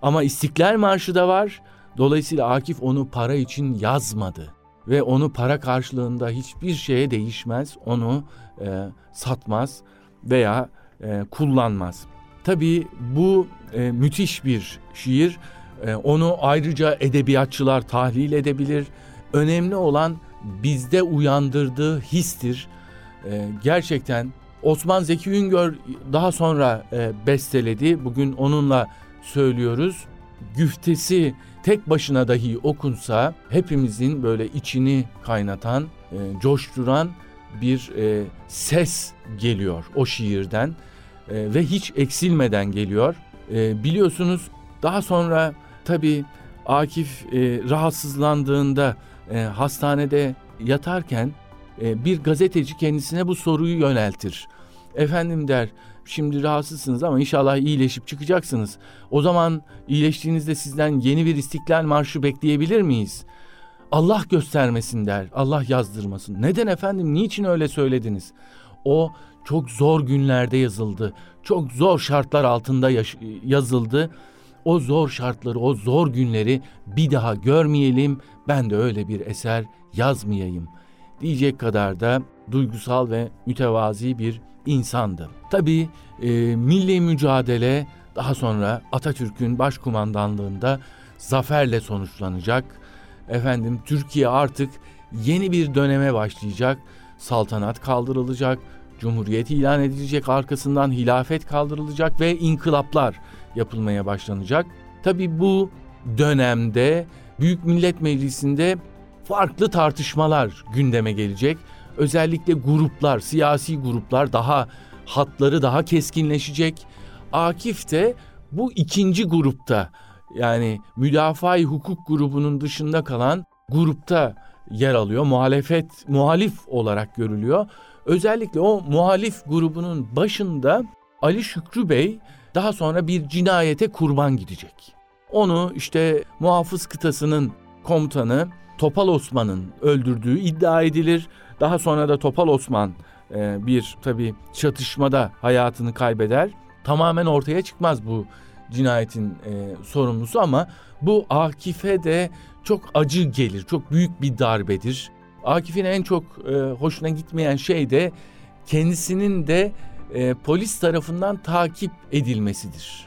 Speaker 2: ama İstiklal Marşı da var. Dolayısıyla Akif onu para için yazmadı ve onu para karşılığında hiçbir şeye değişmez, onu e, satmaz veya e, kullanmaz. Tabii bu e, müthiş bir şiir. E, onu ayrıca edebiyatçılar tahlil edebilir. Önemli olan bizde uyandırdığı histir. E, gerçekten Osman Zeki Üngör daha sonra e, besteledi. Bugün onunla söylüyoruz. Güftesi tek başına dahi okunsa hepimizin böyle içini kaynatan, e, coşturan bir e, ses geliyor o şiirden ve hiç eksilmeden geliyor. Biliyorsunuz daha sonra tabii Akif e, rahatsızlandığında e, hastanede yatarken e, bir gazeteci kendisine bu soruyu yöneltir. Efendim der şimdi rahatsızsınız ama inşallah iyileşip çıkacaksınız. O zaman iyileştiğinizde sizden yeni bir istiklal marşı bekleyebilir miyiz? Allah göstermesin der. Allah yazdırmasın. Neden efendim? Niçin öyle söylediniz? O çok zor günlerde yazıldı. Çok zor şartlar altında yazıldı. O zor şartları, o zor günleri bir daha görmeyelim. Ben de öyle bir eser yazmayayım diyecek kadar da duygusal ve mütevazi bir insandı. Tabii e, milli mücadele daha sonra Atatürk'ün başkumandanlığında zaferle sonuçlanacak. Efendim Türkiye artık yeni bir döneme başlayacak. Saltanat kaldırılacak, cumhuriyet ilan edilecek, arkasından hilafet kaldırılacak ve inkılaplar yapılmaya başlanacak. Tabii bu dönemde Büyük Millet Meclisi'nde farklı tartışmalar gündeme gelecek. Özellikle gruplar, siyasi gruplar daha hatları daha keskinleşecek. Akif de bu ikinci grupta yani müdafaa hukuk grubunun dışında kalan grupta yer alıyor. Muhalefet, muhalif olarak görülüyor. Özellikle o muhalif grubunun başında Ali Şükrü Bey daha sonra bir cinayete kurban gidecek. Onu işte muhafız kıtasının komutanı Topal Osman'ın öldürdüğü iddia edilir. Daha sonra da Topal Osman e, bir tabi çatışmada hayatını kaybeder. Tamamen ortaya çıkmaz bu cinayetin e, sorumlusu ama bu Akif'e de çok acı gelir. Çok büyük bir darbedir. Akif'in en çok e, hoşuna gitmeyen şey de kendisinin de e, polis tarafından takip edilmesidir.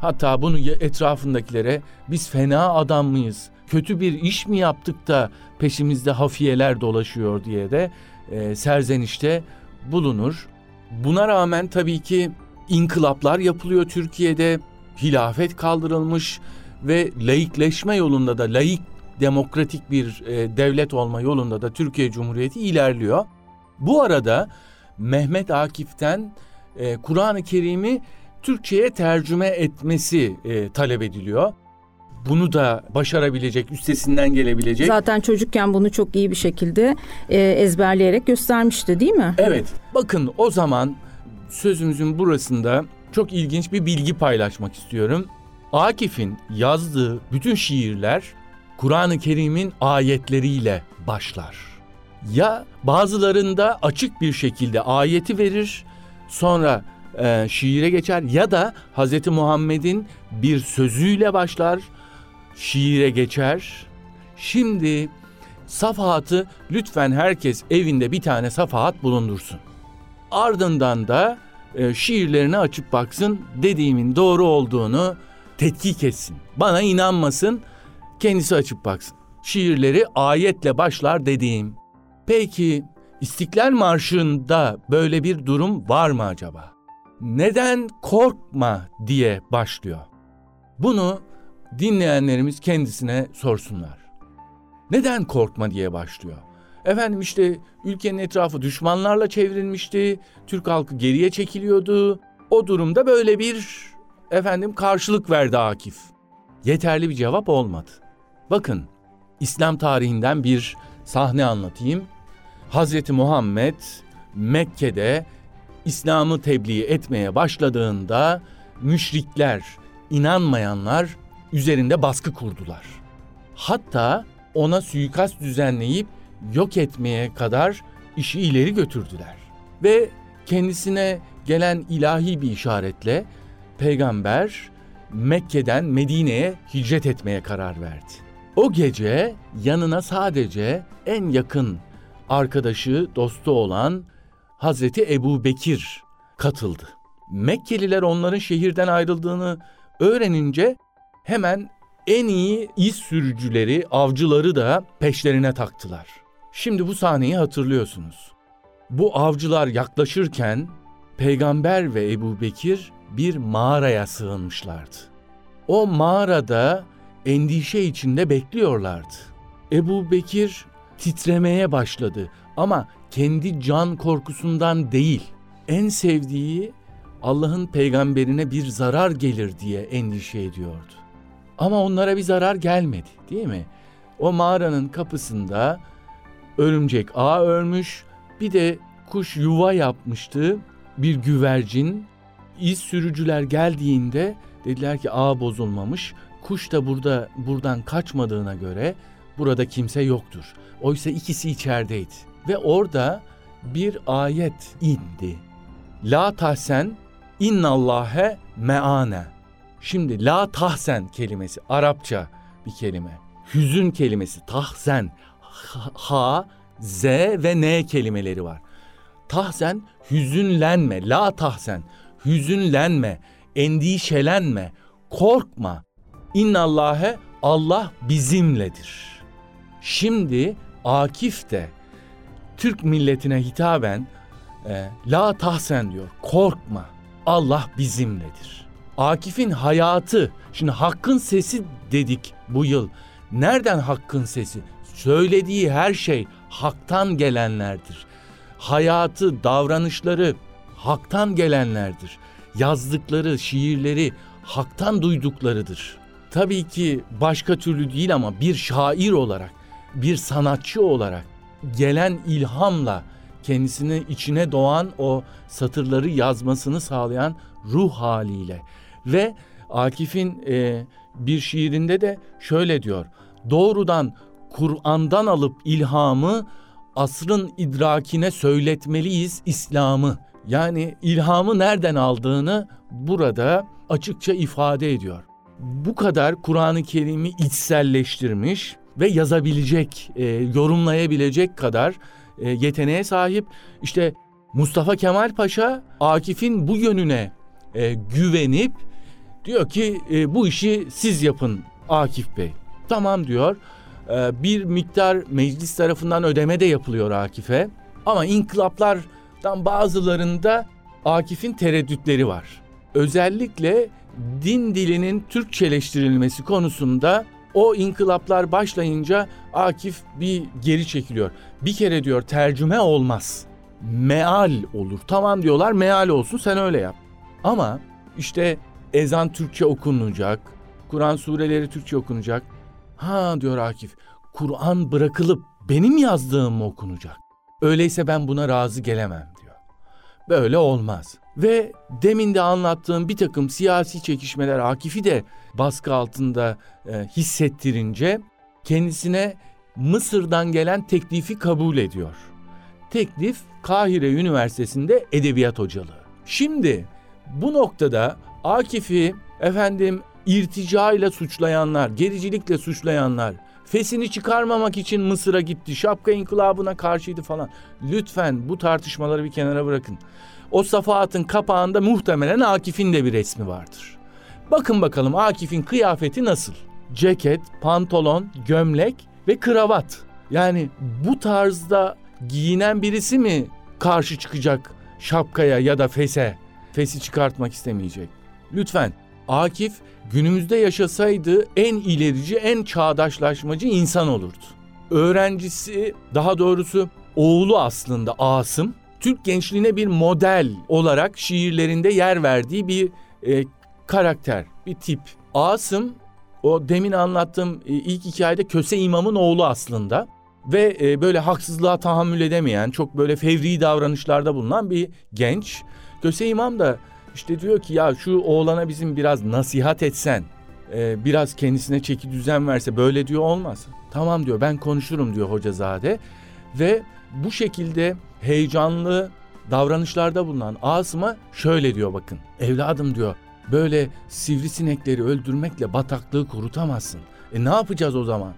Speaker 2: Hatta bunu etrafındakilere biz fena adam mıyız? Kötü bir iş mi yaptık da peşimizde hafiyeler dolaşıyor diye de e, serzenişte bulunur. Buna rağmen tabii ki inkılaplar yapılıyor Türkiye'de. Hilafet kaldırılmış ve laikleşme yolunda da laik demokratik bir e, devlet olma yolunda da Türkiye Cumhuriyeti ilerliyor. Bu arada Mehmet Akif'ten e, Kur'an-ı Kerim'i Türkçe'ye tercüme etmesi e, talep ediliyor. Bunu da başarabilecek, üstesinden gelebilecek.
Speaker 1: Zaten çocukken bunu çok iyi bir şekilde e, ezberleyerek göstermişti değil mi?
Speaker 2: Evet. Bakın o zaman sözümüzün burasında çok ilginç bir bilgi paylaşmak istiyorum. Akif'in yazdığı bütün şiirler Kur'an-ı Kerim'in ayetleriyle başlar. Ya bazılarında açık bir şekilde ayeti verir, sonra e, şiire geçer ya da Hz. Muhammed'in bir sözüyle başlar, şiire geçer. Şimdi safahatı lütfen herkes evinde bir tane safahat bulundursun. ardından da e, şiirlerini açıp baksın dediğimin doğru olduğunu tetkik etsin. Bana inanmasın kendisi açıp baksın. Şiirleri ayetle başlar dediğim. Peki İstiklal Marşı'nda böyle bir durum var mı acaba? Neden korkma diye başlıyor? Bunu dinleyenlerimiz kendisine sorsunlar. Neden korkma diye başlıyor? Efendim işte ülkenin etrafı düşmanlarla çevrilmişti. Türk halkı geriye çekiliyordu. O durumda böyle bir efendim karşılık verdi Akif. Yeterli bir cevap olmadı. Bakın İslam tarihinden bir sahne anlatayım. Hazreti Muhammed Mekke'de İslam'ı tebliğ etmeye başladığında müşrikler, inanmayanlar üzerinde baskı kurdular. Hatta ona suikast düzenleyip yok etmeye kadar işi ileri götürdüler. Ve kendisine gelen ilahi bir işaretle peygamber Mekke'den Medine'ye hicret etmeye karar verdi. O gece yanına sadece en yakın arkadaşı, dostu olan Hazreti Ebu Bekir katıldı. Mekkeliler onların şehirden ayrıldığını öğrenince hemen en iyi iz sürücüleri, avcıları da peşlerine taktılar. Şimdi bu sahneyi hatırlıyorsunuz. Bu avcılar yaklaşırken Peygamber ve Ebu Bekir bir mağaraya sığınmışlardı. O mağarada endişe içinde bekliyorlardı. Ebu Bekir titremeye başladı ama kendi can korkusundan değil, en sevdiği Allah'ın peygamberine bir zarar gelir diye endişe ediyordu. Ama onlara bir zarar gelmedi, değil mi? O mağaranın kapısında örümcek ağ örmüş, bir de kuş yuva yapmıştı. Bir güvercin iz sürücüler geldiğinde dediler ki ağ bozulmamış. Kuş da burada buradan kaçmadığına göre burada kimse yoktur. Oysa ikisi içerideydi ve orada bir ayet indi. La tahsen innallâhe meane. Şimdi la tahsen kelimesi Arapça bir kelime. Hüzün kelimesi tahsen. Ha, z ve n kelimeleri var. Tahsen hüzünlenme, la tahsen hüzünlenme, endişelenme, korkma. İnnallâhe Allah bizimledir. Şimdi Akif de Türk milletine hitaben e, la tahsen diyor. Korkma. Allah bizimledir. Akif'in hayatı, şimdi hakkın sesi dedik bu yıl. Nereden hakkın sesi? Söylediği her şey haktan gelenlerdir. Hayatı, davranışları haktan gelenlerdir. Yazdıkları, şiirleri haktan duyduklarıdır. Tabii ki başka türlü değil ama bir şair olarak, bir sanatçı olarak gelen ilhamla kendisini içine doğan o satırları yazmasını sağlayan ruh haliyle ve Akif'in e, bir şiirinde de şöyle diyor. Doğrudan Kur'an'dan alıp ilhamı asrın idrakine söyletmeliyiz İslam'ı. Yani ilhamı nereden aldığını burada açıkça ifade ediyor. Bu kadar Kur'an-ı Kerim'i içselleştirmiş ve yazabilecek, e, yorumlayabilecek kadar e, yeteneğe sahip. İşte Mustafa Kemal Paşa Akif'in bu yönüne e, güvenip diyor ki e, bu işi siz yapın Akif Bey. Tamam diyor. E, bir miktar meclis tarafından ödeme de yapılıyor Akif'e. Ama inkılaplardan bazılarında Akif'in tereddütleri var. Özellikle din dilinin Türkçeleştirilmesi konusunda o inkılaplar başlayınca Akif bir geri çekiliyor. Bir kere diyor tercüme olmaz. Meal olur. Tamam diyorlar meal olsun sen öyle yap. Ama işte ezan Türkçe okunacak. Kur'an sureleri Türkçe okunacak. Ha diyor Akif. Kur'an bırakılıp benim yazdığım mı okunacak? Öyleyse ben buna razı gelemem diyor. Böyle olmaz. Ve demin de anlattığım bir takım siyasi çekişmeler Akif'i de baskı altında e, hissettirince kendisine Mısır'dan gelen teklifi kabul ediyor. Teklif Kahire Üniversitesi'nde edebiyat hocalığı. Şimdi bu noktada Akif'i efendim irtica ile suçlayanlar, gericilikle suçlayanlar, Fesini çıkarmamak için Mısır'a gitti. Şapka inkılabına karşıydı falan. Lütfen bu tartışmaları bir kenara bırakın. O safahatın kapağında muhtemelen Akif'in de bir resmi vardır. Bakın bakalım Akif'in kıyafeti nasıl? Ceket, pantolon, gömlek ve kravat. Yani bu tarzda giyinen birisi mi karşı çıkacak şapkaya ya da fese? Fesi çıkartmak istemeyecek. Lütfen Akif günümüzde yaşasaydı en ilerici, en çağdaşlaşmacı insan olurdu. Öğrencisi, daha doğrusu oğlu aslında Asım, Türk gençliğine bir model olarak şiirlerinde yer verdiği bir e, karakter, bir tip. Asım o demin anlattığım e, ilk hikayede Köse İmam'ın oğlu aslında ve e, böyle haksızlığa tahammül edemeyen, çok böyle fevri davranışlarda bulunan bir genç. Köse İmam da işte diyor ki ya şu oğlana bizim biraz nasihat etsen, e, biraz kendisine çeki düzen verse böyle diyor olmaz. Tamam diyor ben konuşurum diyor Hocazade ve bu şekilde heyecanlı davranışlarda bulunan Asım'a şöyle diyor bakın. Evladım diyor böyle sivrisinekleri öldürmekle bataklığı kurutamazsın. E ne yapacağız o zaman?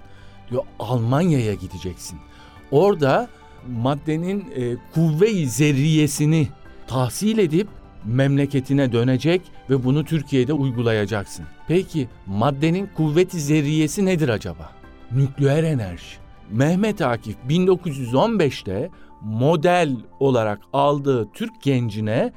Speaker 2: Diyor Almanya'ya gideceksin. Orada maddenin e, kuvve-i zerriyesini tahsil edip memleketine dönecek ve bunu Türkiye'de uygulayacaksın. Peki maddenin kuvveti zerriyesi nedir acaba? Nükleer enerji. Mehmet Akif 1915'te model olarak aldığı Türk gencine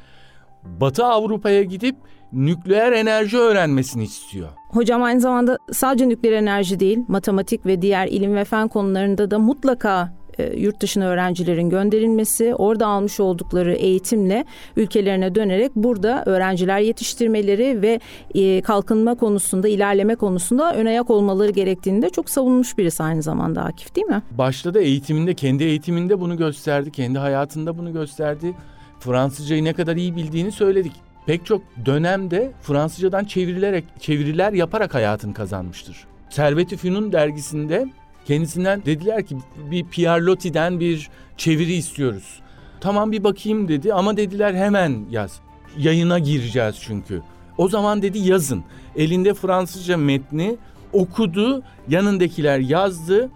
Speaker 2: Batı Avrupa'ya gidip nükleer enerji öğrenmesini istiyor.
Speaker 1: Hocam aynı zamanda sadece nükleer enerji değil, matematik ve diğer ilim ve fen konularında da mutlaka e, yurt dışına öğrencilerin gönderilmesi, orada almış oldukları eğitimle ülkelerine dönerek burada öğrenciler yetiştirmeleri ve e, kalkınma konusunda, ilerleme konusunda ön ayak olmaları gerektiğini de çok savunmuş birisi aynı zamanda Akif değil mi?
Speaker 2: Başta da eğitiminde, kendi eğitiminde bunu gösterdi, kendi hayatında bunu gösterdi. Fransızcayı ne kadar iyi bildiğini söyledik. Pek çok dönemde Fransızcadan çevirilerek, çeviriler yaparak hayatını kazanmıştır. Servet-i Fünun dergisinde Kendisinden dediler ki bir Pierre Loti'den bir çeviri istiyoruz. Tamam bir bakayım dedi ama dediler hemen yaz. Yayına gireceğiz çünkü. O zaman dedi yazın. Elinde Fransızca metni okudu, yanındakiler yazdı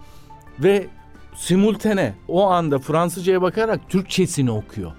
Speaker 2: ve simultane o anda Fransızcaya bakarak Türkçesini okuyor.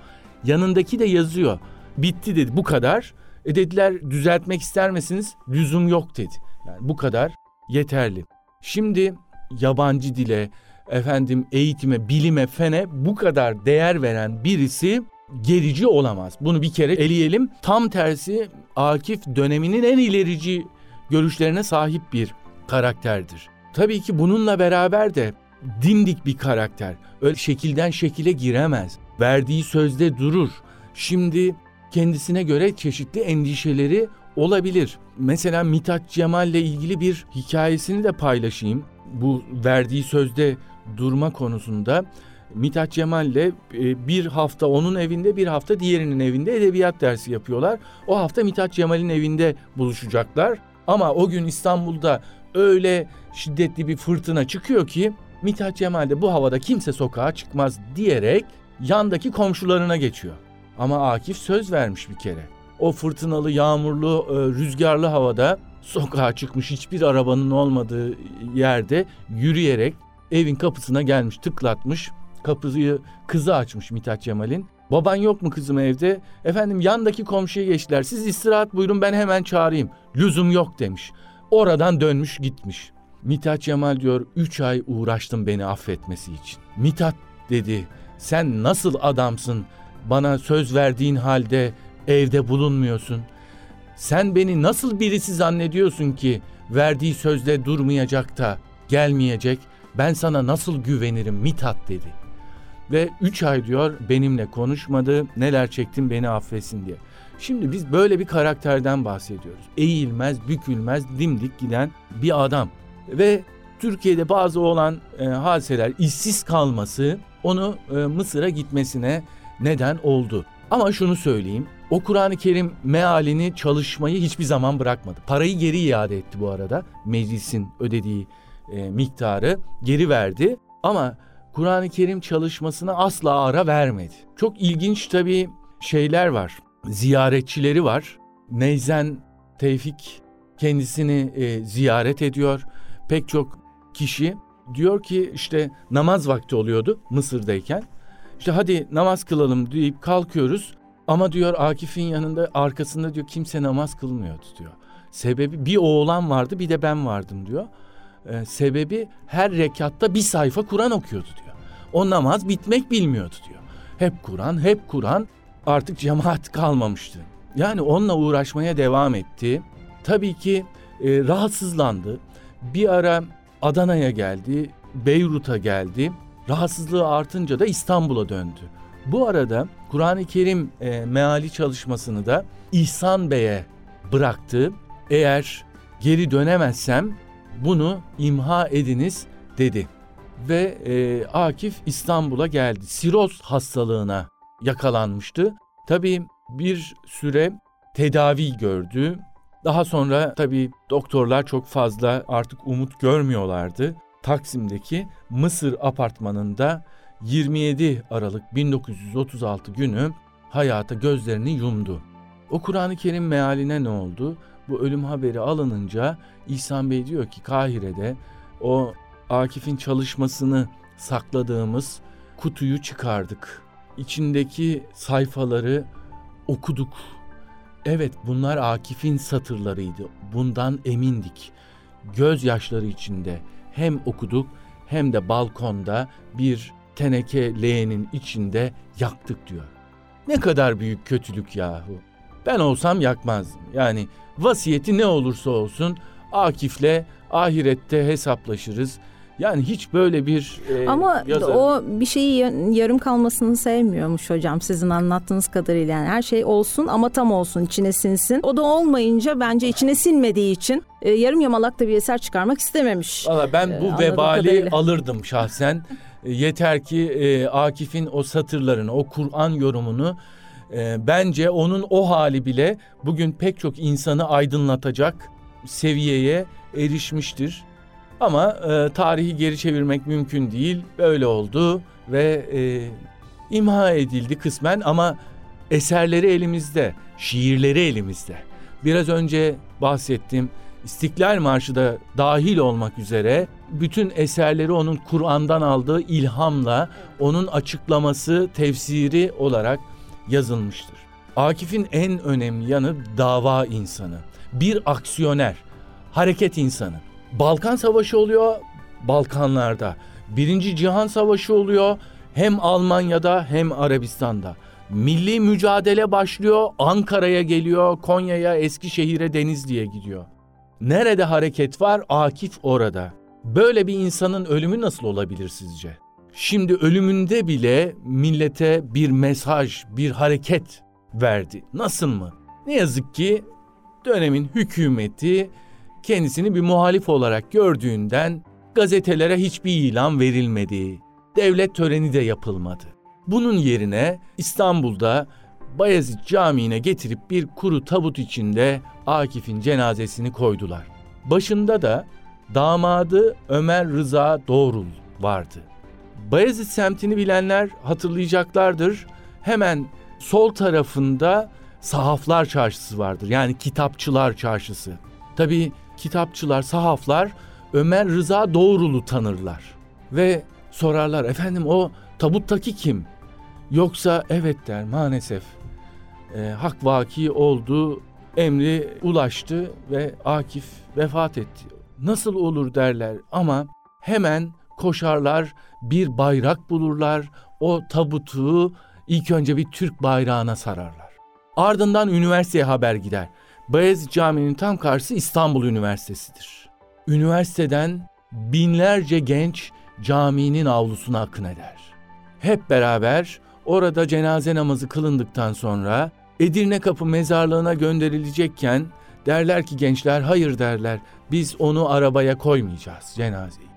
Speaker 2: Yanındaki de yazıyor. Bitti dedi bu kadar. E dediler düzeltmek ister misiniz? Lüzum yok dedi. Yani bu kadar yeterli. Şimdi yabancı dile, efendim eğitime, bilime, fene bu kadar değer veren birisi gerici olamaz. Bunu bir kere eleyelim. Tam tersi Akif döneminin en ilerici görüşlerine sahip bir karakterdir. Tabii ki bununla beraber de dimdik bir karakter. Öyle şekilden şekile giremez. Verdiği sözde durur. Şimdi kendisine göre çeşitli endişeleri olabilir. Mesela Mithat Cemal ile ilgili bir hikayesini de paylaşayım bu verdiği sözde durma konusunda Mithat Cemal'le e, bir hafta onun evinde bir hafta diğerinin evinde edebiyat dersi yapıyorlar. O hafta Mithat Cemal'in evinde buluşacaklar. Ama o gün İstanbul'da öyle şiddetli bir fırtına çıkıyor ki Mithat Cemal de bu havada kimse sokağa çıkmaz diyerek yandaki komşularına geçiyor. Ama Akif söz vermiş bir kere. O fırtınalı, yağmurlu, e, rüzgarlı havada sokağa çıkmış hiçbir arabanın olmadığı yerde yürüyerek evin kapısına gelmiş tıklatmış. Kapıyı kızı açmış Mithat Cemal'in. Baban yok mu kızım evde? Efendim yandaki komşuya geçtiler. Siz istirahat buyurun ben hemen çağırayım. Lüzum yok demiş. Oradan dönmüş gitmiş. Mithat Cemal diyor üç ay uğraştım beni affetmesi için. Mithat dedi sen nasıl adamsın bana söz verdiğin halde evde bulunmuyorsun.'' Sen beni nasıl birisi zannediyorsun ki verdiği sözde durmayacak da gelmeyecek? Ben sana nasıl güvenirim Mithat dedi. Ve üç ay diyor benimle konuşmadı neler çektim beni affetsin diye. Şimdi biz böyle bir karakterden bahsediyoruz. Eğilmez, bükülmez, dimdik giden bir adam. Ve Türkiye'de bazı olan e, hadiseler işsiz kalması onu e, Mısır'a gitmesine neden oldu. Ama şunu söyleyeyim. O Kur'an-ı Kerim mealini çalışmayı hiçbir zaman bırakmadı. Parayı geri iade etti bu arada. Meclisin ödediği e, miktarı geri verdi. Ama Kur'an-ı Kerim çalışmasına asla ara vermedi. Çok ilginç tabii şeyler var. Ziyaretçileri var. Neyzen Tevfik kendisini e, ziyaret ediyor. Pek çok kişi diyor ki işte namaz vakti oluyordu Mısır'dayken. İşte hadi namaz kılalım deyip kalkıyoruz. Ama diyor Akif'in yanında arkasında diyor kimse namaz kılmıyordu diyor. Sebebi bir oğlan vardı bir de ben vardım diyor. Ee, sebebi her rekatta bir sayfa Kur'an okuyordu diyor. O namaz bitmek bilmiyordu diyor. Hep Kur'an, hep Kur'an. Artık cemaat kalmamıştı. Yani onunla uğraşmaya devam etti. Tabii ki e, rahatsızlandı. Bir ara Adana'ya geldi, Beyrut'a geldi. Rahatsızlığı artınca da İstanbul'a döndü. Bu arada Kur'an-ı Kerim e, meali çalışmasını da İhsan Bey'e bıraktı. Eğer geri dönemezsem bunu imha ediniz dedi. Ve e, Akif İstanbul'a geldi. Siroz hastalığına yakalanmıştı. Tabii bir süre tedavi gördü. Daha sonra tabii doktorlar çok fazla artık umut görmüyorlardı. Taksim'deki Mısır apartmanında 27 Aralık 1936 günü hayata gözlerini yumdu. O Kur'an-ı Kerim mealine ne oldu? Bu ölüm haberi alınınca İhsan Bey diyor ki Kahire'de o Akif'in çalışmasını sakladığımız kutuyu çıkardık. İçindeki sayfaları okuduk. Evet bunlar Akif'in satırlarıydı. Bundan emindik. Gözyaşları içinde hem okuduk hem de balkonda bir teneke leğenin içinde yaktık diyor. Ne kadar büyük kötülük yahu. Ben olsam yakmazdım. Yani vasiyeti ne olursa olsun Akif'le ahirette hesaplaşırız. Yani hiç böyle bir
Speaker 1: e, Ama yazarın... o bir şeyi yarım kalmasını sevmiyormuş hocam sizin anlattığınız kadarıyla. Yani her şey olsun ama tam olsun içine sinsin. O da olmayınca bence içine sinmediği için e, yarım yamalak da bir eser çıkarmak istememiş.
Speaker 2: Valla ben bu e, vebali kadarıyla. alırdım şahsen. E, yeter ki e, Akif'in o satırlarını, o Kur'an yorumunu e, bence onun o hali bile bugün pek çok insanı aydınlatacak seviyeye erişmiştir. Ama e, tarihi geri çevirmek mümkün değil. Böyle oldu ve e, imha edildi kısmen ama eserleri elimizde, şiirleri elimizde. Biraz önce bahsettim. İstiklal Marşı da dahil olmak üzere bütün eserleri onun Kur'an'dan aldığı ilhamla onun açıklaması, tefsiri olarak yazılmıştır. Akif'in en önemli yanı dava insanı, bir aksiyoner, hareket insanı. Balkan Savaşı oluyor Balkanlarda. Birinci Cihan Savaşı oluyor hem Almanya'da hem Arabistan'da. Milli mücadele başlıyor, Ankara'ya geliyor, Konya'ya, Eskişehir'e, Denizli'ye gidiyor. Nerede hareket var? Akif orada. Böyle bir insanın ölümü nasıl olabilir sizce? Şimdi ölümünde bile millete bir mesaj, bir hareket verdi. Nasıl mı? Ne yazık ki dönemin hükümeti kendisini bir muhalif olarak gördüğünden gazetelere hiçbir ilan verilmedi. Devlet töreni de yapılmadı. Bunun yerine İstanbul'da Bayezid Camii'ne getirip bir kuru tabut içinde Akif'in cenazesini koydular. Başında da damadı Ömer Rıza Doğrul vardı. Bayezid semtini bilenler hatırlayacaklardır. Hemen sol tarafında sahaflar çarşısı vardır. Yani kitapçılar çarşısı. Tabii kitapçılar, sahaflar Ömer Rıza Doğrul'u tanırlar. Ve sorarlar efendim o tabuttaki kim? Yoksa evet der maalesef e, hak vaki oldu, emri ulaştı ve Akif vefat etti. Nasıl olur derler ama hemen koşarlar bir bayrak bulurlar o tabutu ilk önce bir Türk bayrağına sararlar. Ardından üniversiteye haber gider. Bayezid Camii'nin tam karşısı İstanbul Üniversitesi'dir. Üniversiteden binlerce genç caminin avlusuna akın eder. Hep beraber orada cenaze namazı kılındıktan sonra Edirne Kapı mezarlığına gönderilecekken derler ki gençler hayır derler biz onu arabaya koymayacağız cenazeyi.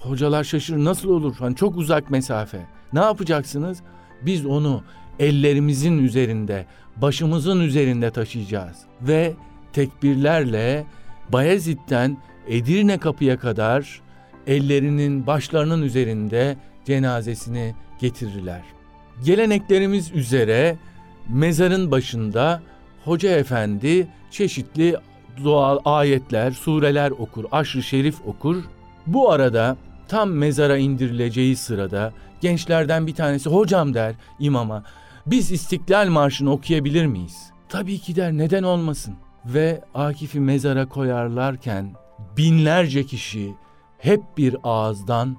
Speaker 2: Hocalar şaşırır nasıl olur hani çok uzak mesafe ne yapacaksınız? Biz onu ellerimizin üzerinde başımızın üzerinde taşıyacağız ve tekbirlerle Bayezid'den Edirne kapıya kadar ellerinin başlarının üzerinde cenazesini getirirler. Geleneklerimiz üzere mezarın başında Hoca Efendi çeşitli doğal ayetler, sureler okur, aşrı şerif okur. Bu arada tam mezara indirileceği sırada gençlerden bir tanesi hocam der imama biz İstiklal Marşı'nı okuyabilir miyiz? Tabii ki der neden olmasın? Ve Akif'i mezara koyarlarken binlerce kişi hep bir ağızdan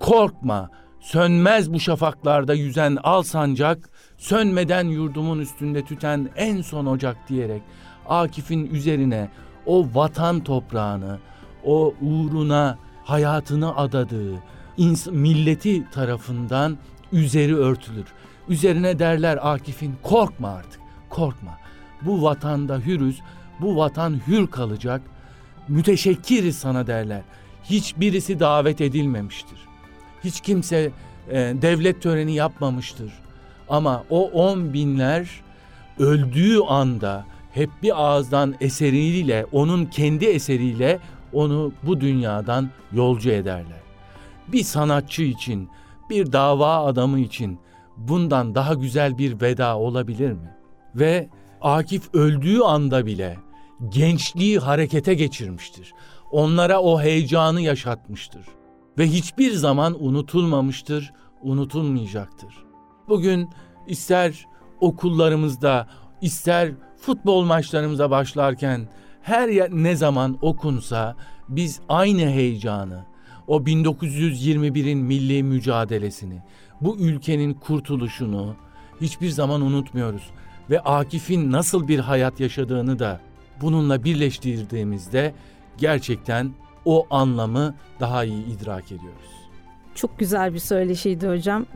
Speaker 2: korkma sönmez bu şafaklarda yüzen al sancak sönmeden yurdumun üstünde tüten en son ocak diyerek Akif'in üzerine o vatan toprağını, o uğruna hayatını adadığı ins- milleti tarafından üzeri örtülür. Üzerine derler Akif'in korkma artık, korkma. Bu vatanda hürüz, bu vatan hür kalacak. Müteşekkiriz sana derler. Hiçbirisi davet edilmemiştir. Hiç kimse e, devlet töreni yapmamıştır. Ama o on binler öldüğü anda hep bir ağızdan eseriyle, onun kendi eseriyle onu bu dünyadan yolcu ederler. Bir sanatçı için, bir dava adamı için bundan daha güzel bir veda olabilir mi? Ve Akif öldüğü anda bile gençliği harekete geçirmiştir. Onlara o heyecanı yaşatmıştır ve hiçbir zaman unutulmamıştır, unutulmayacaktır. Bugün ister okullarımızda, ister futbol maçlarımıza başlarken her yer ne zaman okunsa biz aynı heyecanı, o 1921'in milli mücadelesini, bu ülkenin kurtuluşunu hiçbir zaman unutmuyoruz ve Akif'in nasıl bir hayat yaşadığını da bununla birleştirdiğimizde gerçekten o anlamı daha iyi idrak ediyoruz.
Speaker 1: Çok güzel bir söyleşiydi hocam.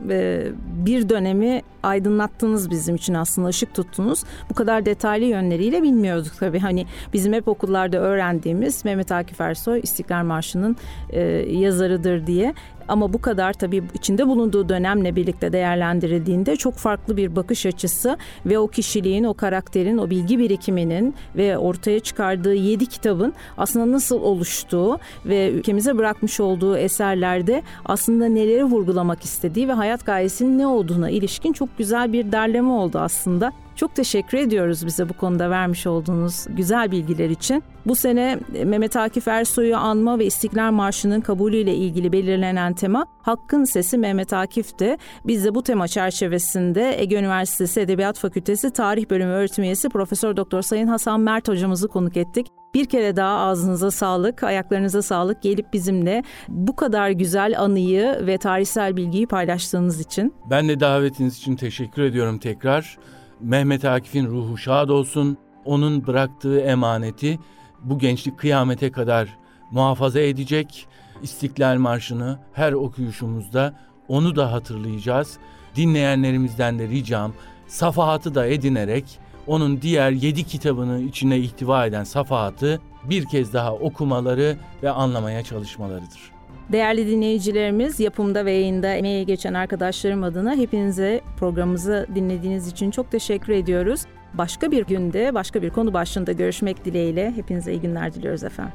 Speaker 1: Bir dönemi aydınlattınız bizim için aslında ışık tuttunuz. Bu kadar detaylı yönleriyle bilmiyorduk tabii. Hani bizim hep okullarda öğrendiğimiz Mehmet Akif Ersoy İstiklal Marşı'nın e, yazarıdır diye. Ama bu kadar tabii içinde bulunduğu dönemle birlikte değerlendirildiğinde çok farklı bir bakış açısı ve o kişiliğin, o karakterin, o bilgi birikiminin ve ortaya çıkardığı yedi kitabın aslında nasıl oluştuğu ve ülkemize bırakmış olduğu eserlerde aslında neleri vurgulamak istediği ve hayat gayesinin ne olduğuna ilişkin çok güzel bir derleme oldu aslında. Çok teşekkür ediyoruz bize bu konuda vermiş olduğunuz güzel bilgiler için. Bu sene Mehmet Akif Ersoy'u anma ve İstiklal Marşı'nın kabulüyle ilgili belirlenen tema Hakkın Sesi Mehmet Akif'ti. Biz de bu tema çerçevesinde Ege Üniversitesi Edebiyat Fakültesi Tarih Bölümü öğretim üyesi Profesör Doktor Sayın Hasan Mert hocamızı konuk ettik. Bir kere daha ağzınıza sağlık, ayaklarınıza sağlık gelip bizimle bu kadar güzel anıyı ve tarihsel bilgiyi paylaştığınız için.
Speaker 2: Ben de davetiniz için teşekkür ediyorum tekrar. Mehmet Akif'in ruhu şad olsun. Onun bıraktığı emaneti bu gençlik kıyamete kadar muhafaza edecek. İstiklal Marşı'nı her okuyuşumuzda onu da hatırlayacağız. Dinleyenlerimizden de ricam safahatı da edinerek onun diğer yedi kitabını içine ihtiva eden safahatı bir kez daha okumaları ve anlamaya çalışmalarıdır.
Speaker 1: Değerli dinleyicilerimiz, yapımda ve yayında emeğe geçen arkadaşlarım adına hepinize programımızı dinlediğiniz için çok teşekkür ediyoruz. Başka bir günde, başka bir konu başlığında görüşmek dileğiyle hepinize iyi günler diliyoruz efendim.